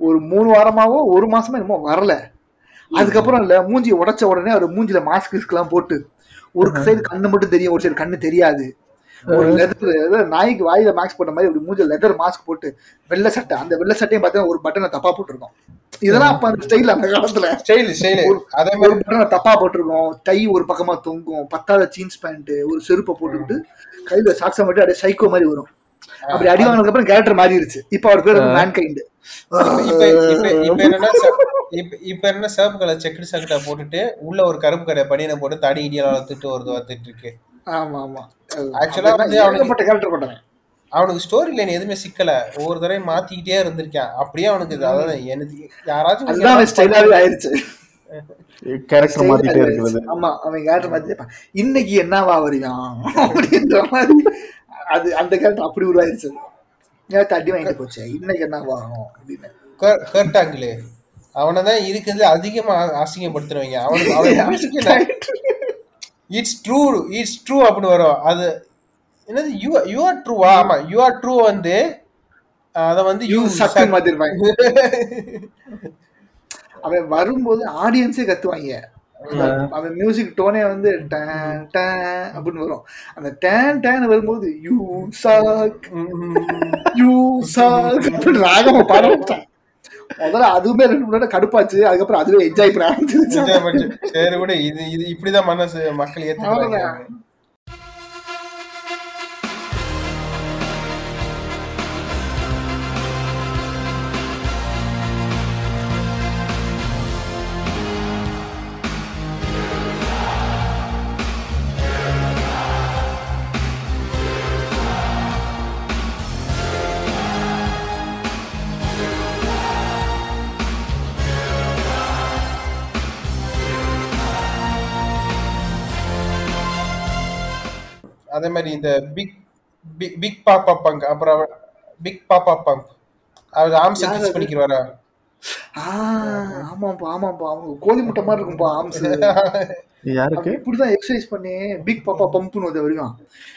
ஒரு மூணு வாரமாவோ ஒரு மாசமா என்னமோ வரல. அதுக்கப்புறம் இல்ல மூஞ்சி உடைச்ச உடனே அவர் மூஞ்சில மாஸ்க் எல்லாம் போட்டு ஒரு சைடு கண்ணு மட்டும் தெரியும் ஒரு சைடு கண்ணு தெரியாது. ஒரு லெதர் நாய்க்கு வாயில மாஸ்க் போட்ட மாதிரி ஒரு மூஞ்சில லெதர் மாஸ்க் போட்டு வெள்ளை சட்டை அந்த வெள்ளை சட்டையும் பார்த்தா ஒரு பட்டனை தப்பா போட்டிருக்கோம். இதெல்லாம் அப்ப அந்த ஸ்டைல் அந்த காலத்துல.
ஸ்டைல் ஸ்டைல் அதே மாதிரி
பட்டனை தப்பா போட்டிருக்கோம். டை ஒரு பக்கமா தொங்கும் பத்தாத ஜீன்ஸ் பேண்ட் ஒரு செருப்பை போட்டுக்கிட்டு கையில சாக்ஸா மட்டும் அப்படியே சைக்கோ மாதிரி வரும். அப்படி அடி வாங்கினதுக்கு அப்புறம் கேரக்டர் மாறிடுச்சு இப்ப அவர் பேர் மேன் கைண்டு
இப்ப என்ன சிவப்பு கலர் செக்குடு சக்கட்டை போட்டுட்டு உள்ள ஒரு கருப்பு கடை பனியனை போட்டு தடி இடியால வளர்த்துட்டு ஒரு வந்துட்டு இருக்கு.
ஆமா
வந்து அவனுக்கு-
ஏகப்பட்ட கேரக்டர் போட்டாங்க
அவனுக்கு ஸ்டோரி லைன் எதுவுமே சிக்கல. ஒவ்வொரு தடவையும் மாத்திக்கிட்டே இருந்திருக்கான். அப்படியே அவனுக்கு அதாவது எனக்கு யாராச்சும்
ஆயிருச்சு.
கேரக்டர் மாத்திட்டே
ஆமா அவன் கேரக்டர் மாத்தி இன்னைக்கு என்னவா வரியான் அப்படின்ற மாதிரி. அது அந்த கேரக்டர் அப்படி உருவாயிருச்சு. நேத்து அடி வாங்கிட்டு போச்சு. இன்னைக்கு என்னவா ஆகும் அப்படின்னு.
கேட்டாங்களே அவனை தான் இருக்குது அதிகமா அசிங்கப்படுத்துறவங்க அவனுக்கு அவன் இட்ஸ் ட்ரூ இட்ஸ் ட்ரூ அப்படின்னு வரும். அது என்னது? யூ யூ ஆர் ட்ரூவா ஆமா. யூ ஆர் ட்ரூ வந்து அத வந்து
யூ சக்கு மாத்திருப்பாங்க அவன் வரும்போது ஆடியன்ஸே கத்துவாங்க. அவன் மியூசிக் டோனே வந்து டேன் டேன் அப்படின்னு வரும். அந்த டேன் டேன் வரும்போது யூ சாக் யூ சாக் ராகமா பாட வச்சான் முதல்ல அதுவுமே ரெண்டு மூணு கடுப்பாச்சு. அதுக்கப்புறம் அதுவே என்ஜாய் பண்ண ஆரம்பிச்சிருச்சு
சரி கூட இது இது இப்படிதான் மனசு மக்கள் ஏத்துக்கிறாங்க. அதே மாதிரி இந்த big big big Poppa Pump அப்புறம் பிக் பாப்பா பம்ப் அவர் ஆம்ஸ் கிஸ்? பண்ணிக்கிறவாரா
ஆமாப்பா ஆமாப்பா அவங்க கோழி முட்டை மாதிரி இருக்கும்பா ஆம்ஸ்
யாருக்கு?
இப்படிதான் எக்ஸசைஸ் பண்ணி பிக் பாப்பா பம்ப்னு வந்து வருவான்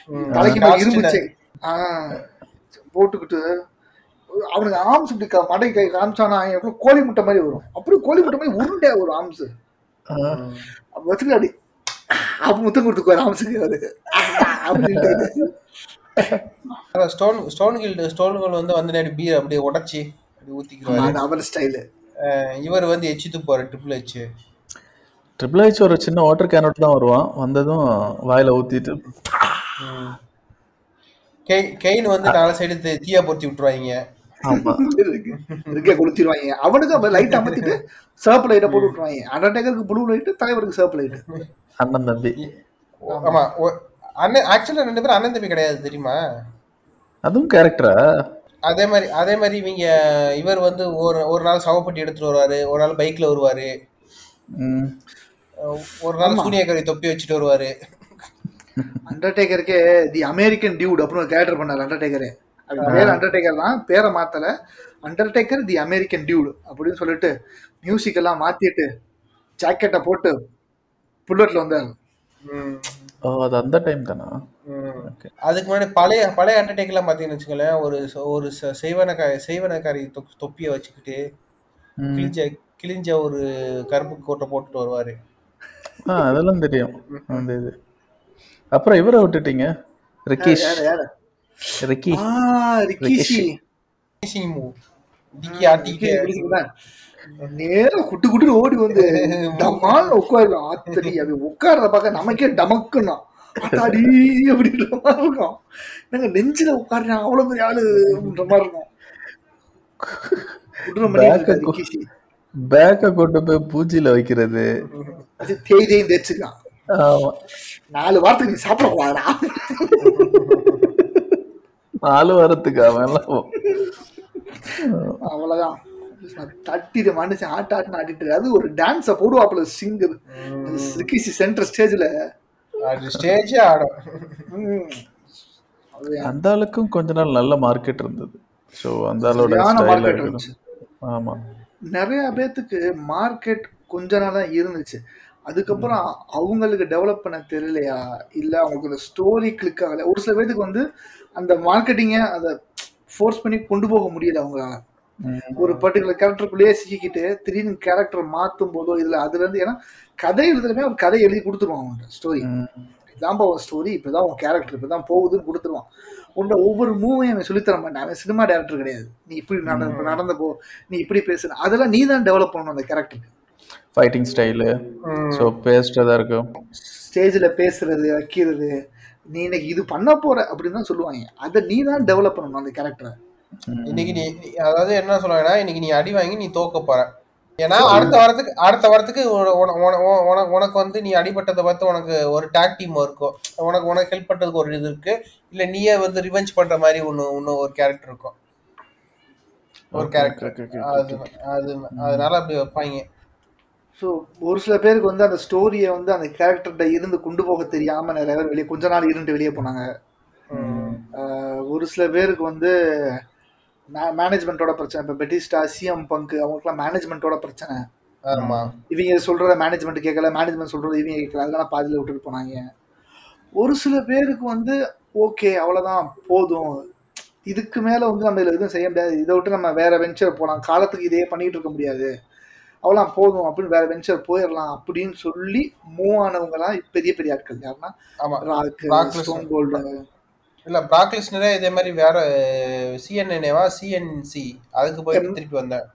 ம்.
தலைக்கு. ஆ போட்டுக்கிட்டு அவனுக்கு ஆம்ஸ் இப்படி மடை கை காமிச்சானா எவ்வளவு கோழி முட்டை மாதிரி வரும். அப்படி கோழி முட்டை மாதிரி உருண்டை ஒரு ஆம்ஸ் வச்சுக்கிட்டு அப்படி அப்ப முத்தம் கொடுத்துக்குவாரு அவரு அப்படின்ட்டு
ஸ்டோன் ஸ்டோன் கில்டு ஸ்டோன்கள் வந்து வந்து நேரம் பீர் அப்படியே உடைச்சி அப்படி ஊத்திக்கிறாரு
அவர் ஸ்டைலு
இவர் வந்து எச்சு துப்பாரு ட்ரிபிள் எச்
ட்ரிபிள் ஹெச் ஒரு சின்ன வாட்டர் கேனோட் தான் வருவான். வந்ததும் வாயில ஊத்திட்டு.
கெயின் வந்து நாலு சைடு தீயா பொருத்தி விட்டுருவாங்க
ஆமா.
இருக்கே. கொடுத்துருவாங்க அவனுக்கு லைட் அமர்த்திட்டு சிவப்பு லைட்டை போட்டு விட்டுருவாங்க அண்டர்டேக்கருக்கு ப்ளூ லைட்டு தலைவருக்கு சிவப்பு லைட்டு
அண்ணன் தம்பி.
ஆமா. அண்ணன் ஆக்சுவலா ரெண்டு பேரும் அண்ணன் தம்பி கிடையாது தெரியுமா?
அதுவும் கேரக்டரா
அதே மாதிரி அதே மாதிரி இவங்க இவர் வந்து ஒரு ஒரு நாள் சவப்பட்டி எடுத்துட்டு வருவாரு ஒரு நாள் பைக்ல வருவாரு. ஒரு நாள் சூனியக்காரி தொப்பி வச்சுட்டு வருவாரு.
அண்டர்டேக்கருக்கே தி அமெரிக்கன் டியூட் அப்படின்னு ஒரு கேரக்டர் பண்ணார் அண்டர்டேக்கரே அது பேர் அண்டர்டேக்கர் தான் பேரை மாத்தல. அண்டர்டேக்கர் தி அமெரிக்கன் டியூட் அப்படின்னு சொல்லிட்டு மியூசிக் எல்லாம் மாத்திட்டு ஜாக்கெட்டை போட்டு புல்லட்ல வந்தார்
ம்.
ஓ அது அந்த டைம் தானா?
ம்.
ஓகே
அதுக்கு முன்னாடி பழைய பழைய அண்டர்டேக்கர்லாம் பார்த்தீங்கன்னு வச்சுக்கோங்களேன் ஒரு ஒரு ச- செய்வனக்காரி செய்வனக்காரி தொப்பியை வச்சுக்கிட்டு. கிழிஞ்ச கிழிஞ்ச ஒரு கருப்பு கோட்டை போட்டுட்டு வருவாரு.
ஆ அதெல்லாம் தெரியும். அந்த இது. அப்புறம் இவரை விட்டுட்டீங்க? ரிக்கீஷ்.
யாரு யாரு
ரிக்கி.
ஆ ரிக்கிஷி.
Finishing move. டிக்கி ஆட்டிக்க
நேரா குட்டு குட்டு ஓடி வந்து டமால் உட்காரு. ஆத்தடி அது உட்கார்றத பார்க்க நமக்கே டமக்குன்னா அத்தாடி அப்படின்ற மாதிரி இருக்கும். நாங்க நெஞ்சில உட்காருறேன் அவ்வளவு பெரிய ஆளு அப்படின்ற மாதிரி இருக்கும்.
பேக்கை கொண்டு போய் பூஜையில வைக்கிறது.
அது தேய் தேய் தேய்ச்சிருக்கான்
ஆமா.
நாலு வாரத்துக்கு நீ சாப்பிட கூடாதா
நாலு வாரத்துக்கு அவன்
அவ்வளவுதான். தட்டிட்டு மனுஷன் ஆட்ட ஆட்டுன்னு ஆட்டிட்டு இருக்கு. அது ஒரு டான்ஸ போடுவாப்புல சிங்கர் ரிக்கிஷி சென்டர் ஸ்டேஜ்ல
அது ஸ்டேஜே ஆடும்.
அந்த ஆளுக்கும் கொஞ்ச நாள் நல்ல மார்க்கெட் இருந்தது. ஸோ அந்த ஆளோட. ஆமா.
நிறைய பேத்துக்கு மார்க்கெட் கொஞ்ச நாள் தான் இருந்துச்சு. அதுக்கப்புறம் அவங்களுக்கு டெவலப் பண்ண தெரியலையா? இல்ல அவங்களுக்கு இந்த ஸ்டோரி கிளிக் ஆகல. ஒரு சில பேத்துக்கு வந்து அந்த மார்க்கெட்டிங்க அதை ஃபோர்ஸ் பண்ணி கொண்டு போக முடியல அவங்களால. ஒரு பர்டிகுலர் கேரக்டருக்குள்ளேயே சிக்கிக்கிட்டு திடீர்னு கேரக்டர் மாத்தும் போதோ இல்ல அதுல இருந்து ஏன்னா கதை எழுதுறமே ஒரு கதை எழுதி கொடுத்துருவான் அவங்க ஸ்டோரி இதான்பா உன் ஸ்டோரி இப்பதான் உன் கேரக்டர் இப்பதான் போகுதுன்னு கொடுத்துருவான். உன்னோட ஒவ்வொரு மூவையும் அவன் சொல்லித்தர மாட்டான். அவன் சினிமா டேரக்டர் கிடையாது. நீ இப்படி நடந்த நடந்த போ நீ இப்படி பேசு அதெல்லாம் நீ தான் டெவலப் பண்ணணும் அந்த கேரக்டருக்கு
ஃபைட்டிங் ஸ்டைலு ஸோ பேஸ்டதா இருக்கும்.
ஸ்டேஜில் பேசுறது வைக்கிறது நீ இன்னைக்கு இது பண்ண போற அப்படின்னு தான் சொல்லுவாங்க. அதை நீ தான் டெவலப் பண்ணணும் அந்த கேரக்டரை
இன்னைக்கு நீ அதாவது என்ன சொல்லுவேன்னா இன்னைக்கு நீ அடி வாங்கி நீ தோக்க போற. ஏன்னா அடுத்த வாரத்துக்கு அடுத்த வாரத்துக்கு உன- உன- உன- உன- உனக்கு உனக்கு வந்து நீ அடிபட்டதை பார்த்து உனக்கு ஒரு டாக் டீம் இருக்கும். உனக்கு உனக்கு ஹெல்ப் பண்றதுக்கு ஒரு இது இருக்கு. இல்ல நீயே வந்து ரிவெஞ்ச் பண்ற மாதிரி ஒன்னு இன்னும் ஒரு கேரக்டர் இருக்கும். ஒரு கேரக்டர் அது அது அதனால அப்படி வைப்பாங்க.
ஸோ ஒரு சில பேருக்கு வந்து அந்த ஸ்டோரியை வந்து அந்த கேரக்டர்கிட்ட இருந்து கொண்டு போக தெரியாம நிறைய பேர் வெளியே கொஞ்ச நாள் இருந்து வெளியே போனாங்க. ஒரு சில பேருக்கு வந்து மேனேஜ்மெண்ட்டோட பிரச்சனை. இப்போ பெட்டிஸ்டா சிஎம் பங்கு அவங்களுக்குலாம் மேனேஜ்மெண்ட்டோட பிரச்சனை. இவங்க சொல்றத மேனேஜ்மெண்ட் கேட்கல மேனேஜ்மெண்ட் சொல்றத இவங்க கேட்கல. அதனால பாதியில் விட்டுட்டு போனாங்க. ஒரு சில பேருக்கு வந்து ஓகே அவ்வளோதான் போதும். இதுக்கு மேலே வந்து நம்ம இதில் எதுவும் செய்ய முடியாது. இதை விட்டு நம்ம வேற வெஞ்சர் போகலாம் காலத்துக்கு இதே பண்ணிட்டு இருக்க முடியாது. அவ்வளோதான் போதும் அப்படின்னு வேற வெஞ்சர் போயிடலாம் அப்படின்னு சொல்லி மூவ் ஆனவங்கலாம் பெரிய பெரிய ஆட்கள். யாருன்னா
ஆமா.
ராக். ஸ்டோன் கோல்டு
இல்ல பிராக் லிஸ்னரே இதே மாதிரி வேற சிஎன்என்ஏவா சிஎன்சி அதுக்கு போயிட்டு திருப்பி வந்தேன்.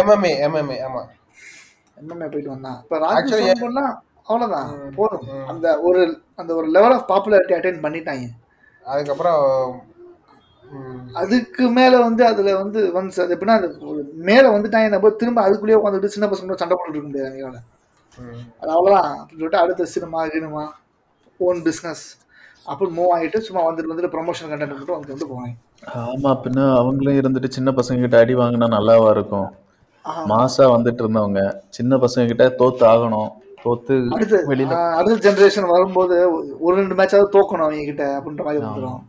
எம்எம்ஏ எம்எம்ஏ
ஆமா.
எம்எம்ஏ போயிட்டு வந்தான். இப்போ கோல்ட்லாம் அவ்வளோதான் போதும். அந்த ஒரு அந்த ஒரு லெவல் ஆஃப் பாப்புலாரிட்டி அட்டைன் பண்ணிட்டாங்க.
அதுக்கப்புறம்
அதுக்கு மேல வந்து அதுல வந்து வந்து அது எப்படின்னா அது மேல வந்துட்டாங்க நம்ம திரும்ப அதுக்குள்ளேயே உட்காந்துட்டு சின்ன பசங்க சண்டை போட்டுட்டு இருக்க முடியாது அவங்களால. அது அவ்வளோதான் அப்படின்னு சொல்லிட்டு அடுத்த சினிமா கினிமா ஓன் பிஸ்னஸ் அப்படி மூவ் ஆகிட்டு சும்மா வந்துட்டு வந்துட்டு ப்ரொமோஷன் கண்டென்ட் மட்டும் வந்து வந்து போவாங்க
ஆமா பின்ன அவங்களும் இருந்துட்டு சின்ன பசங்க கிட்ட அடி வாங்கினா நல்லாவா இருக்கும். மாசா வந்துட்டு இருந்தவங்க. சின்ன பசங்க கிட்ட தோத்து ஆகணும். தோத்து வெளியில
அடுத்த ஜெனரேஷன் வரும்போது ஒரு ரெண்டு மேட்சாவது தோக்கணும் அவங்க கிட்ட அப்படின்ற மாதிரி வந்துடும்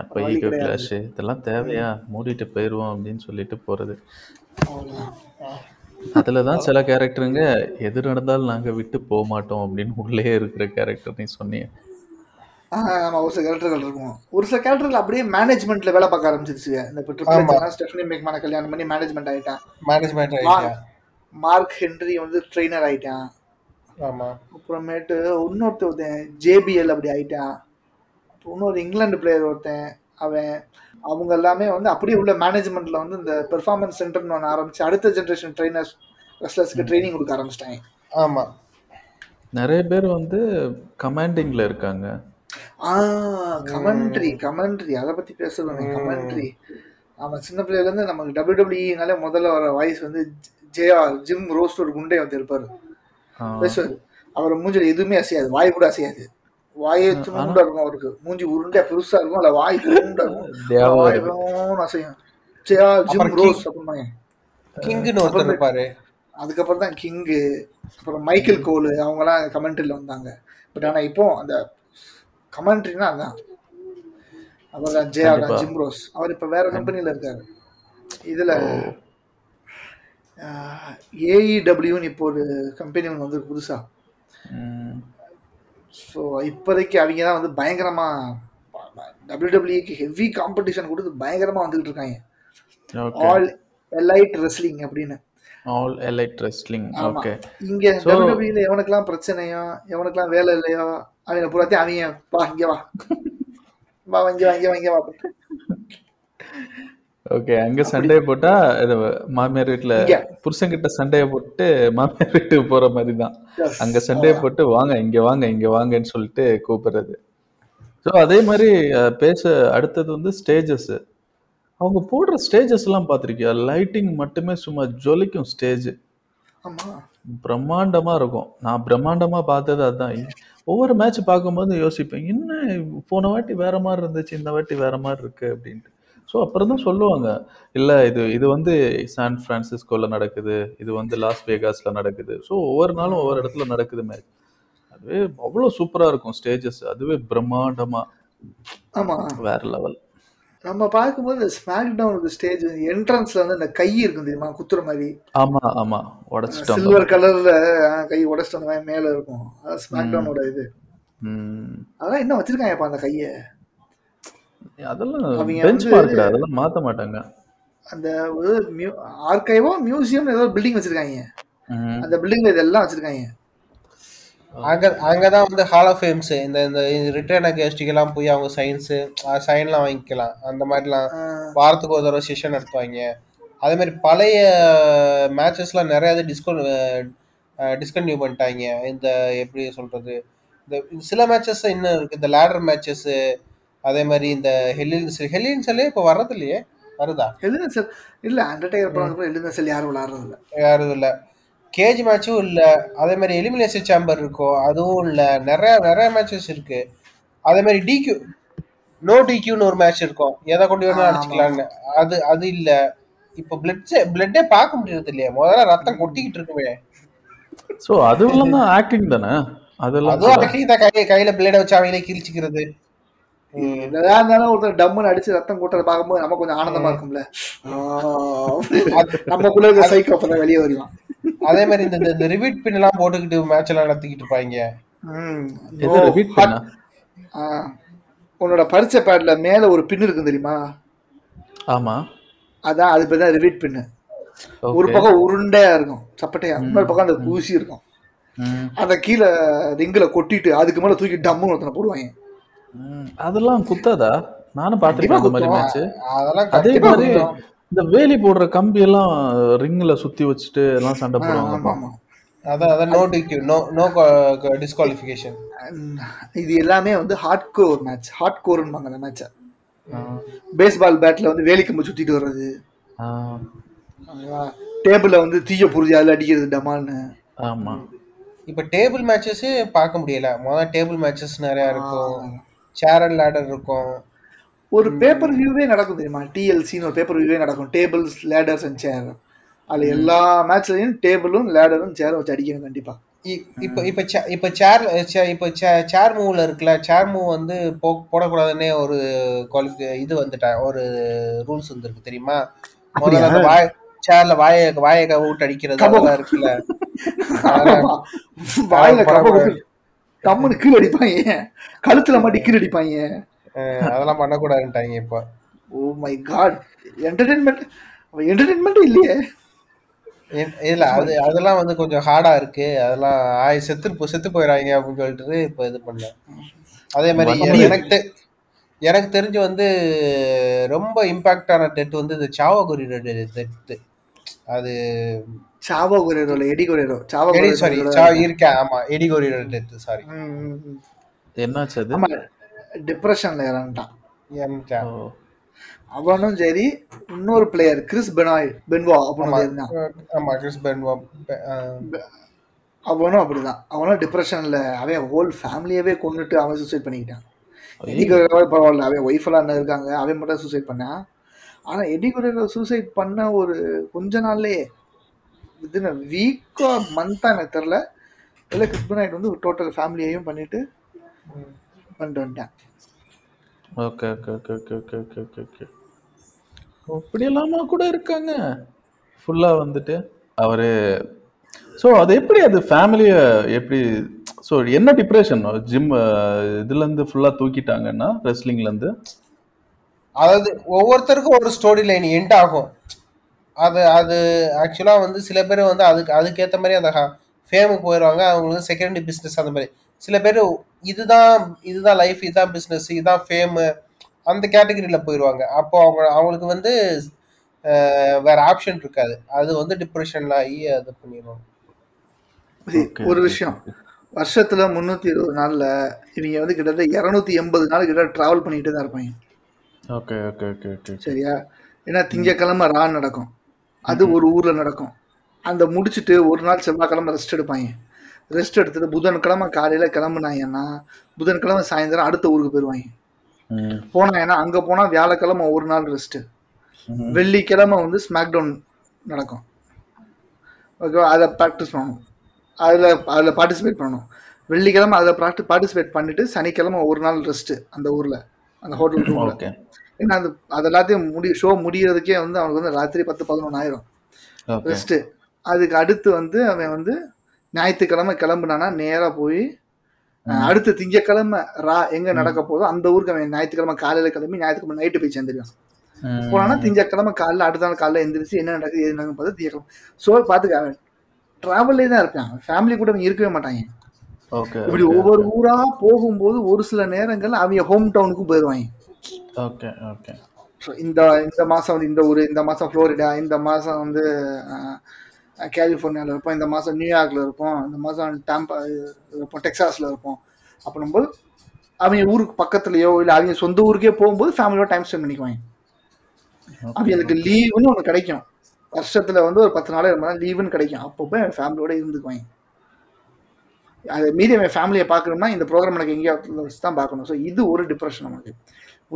அப்ப ஈகோ. கிளாஷ் இதெல்லாம் தேவையா? மூடிட்டு போயிருவோம் அப்படின்னு சொல்லிட்டு போறது.
அவ்வளவுதான்.
அதுலதான் சில கேரக்டருங்க எது நடந்தாலும் நாங்க விட்டு போக மாட்டோம் அப்படின்னு உள்ளே இருக்கிற கேரக்டர் நீ சொன்னீங்க
ஆஹ் ஆமா ஒரு சில கேரக்டர்கள் இருக்கும்? ஒரு சில கேரக்டர்கள் அப்படியே மேனேஜ்மெண்ட்ல வேலை பார்க்க ஆரம்பிச்சிருச்சு. இந்த. ட்ரிபிள் ஸ்டெஃபனி மேக்மான கல்யாணம் பண்ணி மேனேஜ்மெண்ட் ஆயிட்டான்
மேனேஜ்மெண்ட் ஐடியா
மார்க் ஹென்றி வந்து ட்ரெயினர் ஆயிட்டான்
ஆமா.
அப்புறமேட்டு இன்னொருத்தன் ஜேபிஎல் அப்படி ஆயிட்டான் இன்னொரு இங்கிலாந்து பிளேயர் ஒருத்தன் அவன் அவங்க எல்லாமே வந்து அப்படியே உள்ள மேனேஜ்மெண்ட்ல வந்து இந்த பெர்ஃபார்மன்ஸ் சென்டர்னு ஒன்று ஆரம்பிச்சு அடுத்த ஜென்ரேஷன் ட்ரைனர்ஸ் ரெஸ்லர்ஸ்க்கு ட்ரைனிங் கொடுக்க ஆரம்பிச்சிட்டாங்க.
ஆமா.
நிறைய பேர் வந்து கமாண்டிங்ல இருக்காங்க.
ஆ கமெண்ட்ரி கமெண்ட்ரி அதை பத்தி பேசுறோம் கமெண்ட்ரி ஆமா சின்ன பிள்ளையில இருந்து நமக்கு டபிள்யூ டபிள்யூனாலே முதல்ல வர வாய்ஸ் வந்து ஜெயா ஜிம் ரோஸ்ட் ஒரு குண்டே வந்து இருப்பாரு பேசுவாரு அவர் மூஞ்சில எதுவுமே அசையாது வாய் கூட அசையாது. வாயே துண்டா இருக்கும் அவருக்கு. மூஞ்சி உருண்டையா பெருசா இருக்கும் இல்ல வாய் துண்டா இருக்கும். வாய் அசையும். ஜெயா ஜிம் ரோஸ் அப்படிம்பாங்க
கிங்னு ஒருத்தர் இருப்பாரு.
அதுக்கப்புறம் தான் கிங்கு அப்புறம் மைக்கேல் கோலு அவங்கலாம் கமெண்ட்ரியில் வந்தாங்க. பட் ஆனால் இப்போ அந்த கமெண்ட்ரினா அதான். அவர்
கண்டிப்பா.
Gym Ross. அவர் இப்போ வேற கம்பெனியில் இருக்காரு. இதில் ஏஇடபிள்யூன்னு இப்போ ஒரு கம்பெனி ஒன்று வந்து புதுசா.
ம்,
ஸோ இப்போதைக்கு அவங்க தான் வந்து பயங்கரமாக டபிள்யூடபிள்யூக்கு ஹெவி காம்படிஷன் கொடுத்து பயங்கரமாக வந்துகிட்டு இருக்காங்க. ஆல் எலைட் ரெஸ்லிங் அப்படின்னு.
All Elite Wrestling. ஓகே.
இங்க டபிள்யூடபிள்யூல எவனுக்கெல்லாம் பிரச்சனையோ எவனுக்கெல்லாம் வேலை இல்லையோ அவங்க பூராத்தையும் அவங்க வா இங்க வா வா இங்க வா இங்க வா இங்க வா
ஓகே அங்க சண்டையை போட்டா மாமியார் வீட்டுல
இங்க.
புருஷன்கிட்ட சண்டையை போட்டு மாமியார் வீட்டுக்கு போற மாதிரி தான். அங்க சண்டையை போட்டு வாங்க இங்க வாங்க இங்க வாங்கன்னு சொல்லிட்டு கூப்பிடுறது. ஸோ அதே மாதிரி பேச அடுத்தது வந்து ஸ்டேஜஸ் அவங்க போடுற ஸ்டேஜஸ் எல்லாம் பார்த்திருக்கியா? லைட்டிங் மட்டுமே சும்மா ஜொலிக்கும் ஸ்டேஜ்
ஆமா.
பிரம்மாண்டமா இருக்கும். நான் பிரம்மாண்டமா பார்த்தது அதுதான் ஒவ்வொரு மேட்ச் பார்க்கும்போது யோசிப்பேன் என்ன போன வாட்டி வேற மாதிரி இருந்துச்சு இந்த வாட்டி வேற மாதிரி இருக்கு? அப்படின்ட்டு. ஸோ அப்புறம் தான் சொல்லுவாங்க இல்லை இது இது வந்து சான் பிரான்சிஸ்கோல நடக்குது இது வந்து லாஸ் வேகாஸ்ல நடக்குது. ஸோ ஒவ்வொரு நாளும் ஒவ்வொரு இடத்துல நடக்குது மேட்ச் அதுவே அவ்வளோ சூப்பரா இருக்கும் ஸ்டேஜஸ் அதுவே பிரம்மாண்டமா.
ஆமா.
வேற லெவல்
நம்ம பார்க்கும்போது இந்த ஸ்மாக் டவுன் ஸ்டேஜ் என்ட்ரன்ஸ்ல வந்து அந்த கை இருக்கும் தெரியுமா? குத்துற மாதிரி.
ஆமா ஆமா. உடச்சிட்டோம்
சில்வர் கலர்ல கை உடச்சிட்டு வந்த மாதிரி மேல இருக்கும். அதான் ஸ்மாக் டவுனோட இது. அதெல்லாம் என்ன வச்சிருக்காங்கப்பா அந்த கையை.
அதெல்லாம் பெஞ்ச் அதெல்லாம் மாத்த மாட்டாங்க.
அந்த ஆர்கைவோ மியூசியம் ஏதோ பில்டிங் வச்சிருக்காங்க. அந்த பில்டிங்ல இதெல்லாம் வச்சிருக்காங்க.
அங்க அங்கதான் வந்து ஹால் ஆஃப் ஃபேம்ஸ் இந்த இந்த ரிட்டர்ன் கெஸ்ட்டுக்கெல்லாம் போய் அவங்க சயின்ஸு சைன்லாம் வாங்கிக்கலாம். அந்த மாதிரிலாம் வாரத்துக்கு ஒரு தடவை செஷன் நடத்துவாங்க. அதே மாதிரி பழைய மேட்சஸ்லாம் நிறைய இது டிஸ்கவுண்ட் டிஸ்கன்டினியூ பண்ணிட்டாங்க. இந்த எப்படி சொல்றது? இந்த சில மேட்சஸ் இன்னும் இருக்கு. இந்த லேடர் மேட்சஸ் அதே மாதிரி இந்த ஹெல்லின்ஸ் ஹெல்லின்ஸ்லே இப்போ வர்றது இல்லையே வருதா
செல் இல்ல அண்டர்டேக்கர் எழுதுன செல் யாரும் விளையாடுறது இல்ல
யாரும் இல்லை கேஜ் மேட்சும் இல்லை. அதே மாதிரி எலிமினேஷன் சேம்பர் இருக்கும் அதுவும் இல்லை. நிறைய நிறைய மேட்சஸ் இருக்கு. அதே மாதிரி டிக்யூ நோ டிக்யூன்னு ஒரு மேட்ச் இருக்கும் எதை கொண்டு வேணா
ஆமா.
அடிச்சுக்கலான்னு அது அது இல்லை. இப்போ பிளட் பிளட்டே பார்க்க முடியறது இல்லையா. முதல்ல ரத்தம் கொட்டிக்கிட்டு இருக்குமே.
ஸோ அதுவெல்லாம் தான் ஆக்டிங் தானே? அதெல்லாம்
அதுவும்
கூட.
அடக்கி இந்த கை கையில பிளேட வச்சு அவங்களே கிழிச்சிக்கிறது.
என்னதான் இருந்தாலும் ஒருத்தர் டம்முன்னு அடிச்சு ரத்தம் கூட்டத்தை பார்க்கும்போது நமக்கு கொஞ்சம் ஆனந்தமா இருக்கும்ல. நமக்குள்ள இருக்க சைக்கோ அப்பதான் வெளியே வருவான்.
அதே மாதிரி இந்த இந்த ரிவீட் பின் எல்லாம் போட்டுக்கிட்டு மேட்ச் எல்லாம் நடத்திக்கிட்டு இருப்பாங்க.
உன்னோட பரிச்சை பேட்ல மேல ஒரு பின் இருக்கும் தெரியுமா?
ஆமா.
அதான் அது பேர் தான் ரிவீட் பின்னு ஒரு. பக்கம் உருண்டையா இருக்கும் சப்பட்டையா இன்னொரு பக்கம் அந்த பூசி இருக்கும்.
ம்.
அந்த கீழே ரிங்கில கொட்டிட்டு அதுக்கு மேல தூக்கி டம்முன்னு ஒருத்தனை போடுவாங்க.
ம். அதெல்லாம் குத்தாதா? நானும் மேட்ச்
அதெல்லாம்
அதே மாதிரி இந்த வேலி போடுற கம்பி எல்லாம் ரிங்ல சுத்தி வச்சுட்டு எல்லாம் சண்டை போடுவாங்க
அதான் அதான் no DQ no no disqualification
இது எல்லாமே வந்து ஹார்ட் கோர் மேட்ச் ஹார்ட் கோர்னுவாங்க அந்த மேட்சை பேஸ்பால் பேட்ல வந்து வேலி கம்பு சுத்திட்டு வர்றது. டேபிள்ல வந்து தீய புரிஞ்சு அதில் அடிக்கிறது டமால்னு.
ஆமா.
இப்போ டேபிள் மேட்சஸ் பார்க்க முடியல. முதல்ல டேபிள் மேட்சஸ் நிறைய இருக்கும். சேர் அண்ட் லேடர் இருக்கும்.
ஒரு பேப்பர் வியூவே நடக்கும் தெரியுமா? டிஎல்சின்னு ஒரு பேப்பர் வியூவே நடக்கும். டேபிள்ஸ் லேடர்ஸ் அண்ட் சேர் அதுல எல்லா மேட்ச்லயும் டேபிளும் லேடரும் சேரும் வச்சு அடிக்கணும் கண்டிப்பா.
இ- இப்போ இப்போ இப்போ சேர் இப்போ சேர் மூவ்ல இருக்குல்ல சேர் மூவ் வந்து போ போடக்கூடாதுன்னே ஒரு குவாலிஃபி இது வந்துட்டா ஒரு ரூல்ஸ் வந்துருக்கு தெரியுமா? முதல்ல வாய் சேர்ல வாயை வாயை விட்டு அடிக்கிறது. அதெல்லாம் இருக்குல்ல
வாயில கம்முன்னு கீழே அடிப்பாங்க கழுத்துல மாட்டி கீழே அடிப்பாங்க
அதெல்லாம் பண்ணக்கூடாதுன்ட்டாங்க இப்போ.
Oh my God entertainment entertainment இல்லையே.
இல்ல அது அதெல்லாம் வந்து கொஞ்சம் ஹார்டா இருக்கு. அதெல்லாம் ஆய் செத்து போ- செத்து போயிடாங்க அப்படின்னு சொல்லிட்டு இப்போ இது பண்ணல அதே மாதிரி எனக்கு எனக்கு தெரிஞ்சு வந்து ரொம்ப இம்பாக்டான டெட் வந்து இந்த சாவகுரி டெத்து அது
Chavo Eddie Guerrero Chavo
Eddie sorry இருக்கேன். ஆமா எடிகோரி டெத்து சாரி.
என்னாச்சு அது?
ஆமா டிப்ரெஷன்ல இறந்துட்டான். அவனும் சரி இன்னொரு பிளேயர் கிறிஸ் பெனாய் பென்வா அப்படின்னு அவனும் அப்படிதான். அவனும் டிப்ரெஷன்ல அவன் ஹோல் ஃபேமிலியவே கொண்டுட்டு அவன் சூசைட் பண்ணிக்கிட்டான். எடி குரேரோ பரவாயில்ல அவன் ஒய்ஃப் எல்லாம் இருக்காங்க அவன் மட்டும் சூசைட் பண்ணான் ஆனா எடி குரேரோ சூசைட் பண்ண ஒரு கொஞ்ச நாள்லயே வித்தின் வீக்கோ மந்த்தா எனக்கு தெரில இல்லை கிறிஸ் பெனாய்ட் வந்து டோட்டல் ஃபேமிலியையும் பண்ணிட்டு பண்ணிட்டு வந்துட்டான்
okay okay okay okay okay okay okay. Okay அப்படி எல்லாமா கூட இருக்காங்க. ஃபுல்லா வந்துட்டு அவரு ஸோ அது எப்படி அது ஃபேமிலிய எப்படி ஸோ என்ன டிப்ரெஷன் ஜிம் இதுல இருந்து ஃபுல்லா தூக்கிட்டாங்கன்னா ரெஸ்லிங்ல இருந்து?
அதாவது ஒவ்வொருத்தருக்கும் ஒரு ஸ்டோரி லைன் எண்ட் ஆகும். அது அது ஆக்சுவலா வந்து சில பேர் வந்து அதுக்கு அதுக்கேற்ற மாதிரி அந்த ஃபேமுக்கு போயிடுவாங்க அவங்களுக்கு செகண்டரி பிஸ்னஸ் அந்த மாதிரி. சில பேர் இதுதான் இதுதான் லைஃப் இதுதான் பிஸ்னஸ் இதுதான் ஃபேமு அந்த கேட்டகரியில் போயிடுவாங்க அப்போ அவங்க அவங்களுக்கு வந்து வேற ஆப்ஷன் இருக்காது. அது வந்து டிப்ரெஷன்ல ஆகி அது பண்ணிடுவாங்க.
ஒரு
okay,
விஷயம். வருஷத்துல முந்நூத்தி இருபது நாள்ல இவங்க வந்து கிட்டத்தட்ட இருநூத்தி எண்பது நாள் கிட்ட டிராவல் பண்ணிட்டு தான் இருப்பாங்க.
ஓகே ஓகே ஓகே ஓகே
சரியா? ஏன்னா திங்கக்கிழமை ரா நடக்கும். அது ஒரு ஊர்ல நடக்கும். அந்த முடிச்சுட்டு ஒரு நாள் செவ்வாய்க்கிழமை ரெஸ்ட் எடுப்பாங்க. ரெஸ்ட் எடுத்துட்டு புதன்கிழமை காலையில கிளம்புனாங்கன்னா புதன்கிழமை சாயந்தரம் அடுத்த ஊருக்கு போயிடுவாங்க போனாங்கன்னா அங்க போனா வியாழக்கிழமை ஒரு நாள் ரெஸ்ட்
ம்.
வெள்ளிக்கிழமை வந்து ஸ்மாக் டவுன் நடக்கும். ஓகேவா அதை ப்ராக்டிஸ் பண்ணணும். அதில் அதில் பார்ட்டிசிபேட் பண்ணணும். வெள்ளிக்கிழமை அதில் ப்ராக்டி பார்ட்டிசிபேட் பண்ணிட்டு சனிக்கிழமை ஒரு நாள் ரெஸ்ட்டு அந்த ஊரில் அந்த ஹோட்டல் ரூமில் ஏன்னா அது அது எல்லாத்தையும் முடி ஷோ முடியறதுக்கே வந்து அவனுக்கு வந்து ராத்திரி பத்து பதினொன்று ஆயிரும். ரெஸ்ட்டு அதுக்கு அடுத்து வந்து அவன் வந்து ஞாயிற்றுக்கிழமை கிளம்புனானா நேராக போய் அடுத்த திங்கக்கிழமை ரா எங்கே நடக்க போதோ அந்த ஊருக்கு அவன் ஞாயிற்றுக்கிழமை காலையில் கிளம்பி ஞாயிற்றுக்கிழமை நைட்டு போய் சேர்ந்துருவான். போனானா திங்கக்கிழமை காலைல அடுத்த நாள் காலைல எந்திரிச்சு என்ன நடக்குது எது நடக்குது பார்த்து திங்கக்கிழமை ஸோ பார்த்துக்க அவன் ட்ராவல்லே தான் இருப்பான். ஃபேமிலி கூட அவன் இருக்கவே மாட்டாங்க
ஓகே
இப்படி ஒவ்வொரு ஊரா போகும்போது ஒரு சில நேரங்கள்ல அவங்க ஹோம் டவுனுக்கும் போயிடுவாங்க
ஓகே ஓகே
ஸோ இந்த இந்த மாதம் வந்து இந்த ஊர் இந்த மாதம் ஃப்ளோரிடா இந்த மாதம் வந்து கலிஃபோர்னியாவில் இருப்போம். இந்த மாதம் நியூயார்க்கில் இருப்போம். இந்த மாதம் டாம்பா இருப்போம். டெக்சாஸில் இருப்போம். அப்படின்போது அவங்க ஊருக்கு பக்கத்துலையோ இல்லை அவங்க சொந்த ஊருக்கே போகும்போது ஃபேமிலியோட டைம் ஸ்பெண்ட் பண்ணிக்குவாங்க. அவங்களுக்கு லீவுன்னு ஒன்று கிடைக்கும். வருஷத்துல வந்து ஒரு பத்து நாள் இருபது நாள் லீவுன்னு கிடைக்கும். அப்போ போய் அவன் ஃபேமிலியோட இருந்துக்குவாங்க. அதை மீறி அவன் ஃபேமிலியை பார்க்கணும்னா இந்த ப்ரோக்ராம் எனக்கு எங்கேயாவது வச்சு தான் பார்க்கணும். ஸோ இது ஒரு டிப்ரெஷன் நமக்கு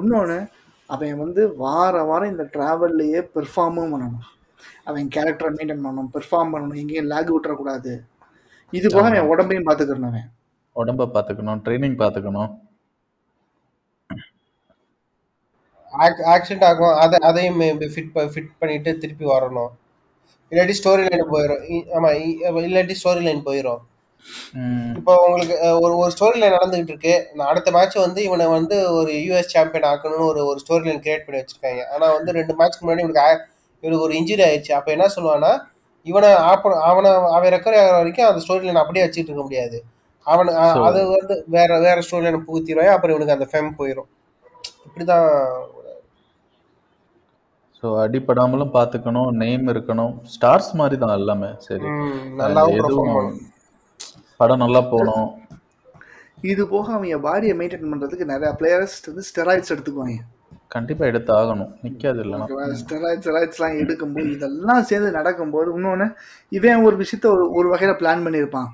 இன்னொன்று அவன் வந்து வார வாரம் இந்த ட்ராவல்லையே பெர்ஃபார்மும் பண்ணணும். அவன் கேரக்டரை மெயின்டைன் பண்ணணும் பெர்ஃபார்ம் பண்ணணும் எங்கேயும் லேக் விட்டுறக்கூடாது. இது போக அவன் உடம்பையும் பார்த்துக்கிறணும் அவன்.
உடம்ப பாத்துக்கணும் ட்ரைனிங் பாத்துக்கணும்
ஆக்சிடென்ட் ஆகும் அதை அதையும் ஃபிட் ஃபிட் பண்ணிட்டு திருப்பி வரணும். இல்லாட்டி ஸ்டோரி லைன் போயிடும் இ- ஆமா இல்லாட்டி ஸ்டோரி லைன் போயிடும் இப்போ உங்களுக்கு ஒரு ஒரு ஸ்டோரி லைன் நடந்துகிட்டு இருக்கு. நான் அடுத்த மேட்ச் வந்து இவனை வந்து ஒரு யூஎஸ் சாம்பியன் ஆக்கணும்னு ஒரு ஒரு ஸ்டோரி லைன் கிரியேட் பண்ணி வச்சிருக்காங்க. ஆனா வந்து ரெண்டு மேட்ச்க்கு முன்னாடி இவனுக்கு இவனுக்கு ஒரு இன்ஜுரி ஆயிடுச்சு. அப்ப என்ன சொல்லுவான்னா இவனை ஆப்ப அவனை அவன் ரெக்கவர் ஆகிற வரைக்கும் அந்த ஸ்டோரி லைன் அப்படியே வச்சுட்டு இருக்க முடியாது. அவன் அது வந்து வேற வேற ஸ்டோரி லைன் புகுத்திடுவாங்க அப்புறம் இவனுக்கு அந்த ஃபேம் போயிடும் இப்படிதான்
ஸோ அடிபடாமலும் பார்த்துக்கணும் நேம் இருக்கணும். ஸ்டார்ஸ் மாதிரி தான் எல்லாமே. சரி.
பண்ணணும்.
படம் நல்லா போகணும்.
இது போக அவங்க பாடியை மெயின்டைன் பண்ணுறதுக்கு நிறைய பிளேயர்ஸ் வந்து ஸ்டெராய்ட்ஸ் எடுத்துக்குவாங்க.
கண்டிப்பா எடுத்து ஆகணும் நிக்காது
ஸ்டெராய்ட்ஸ் ஸ்டெராய்ட்ஸ்லாம் எடுக்கும்போது இதெல்லாம் சேர்ந்து நடக்கும்போது இன்னொன்று இவன் ஒரு விஷயத்த ஒரு ஒரு வகையில் பிளான் பண்ணியிருப்பான்.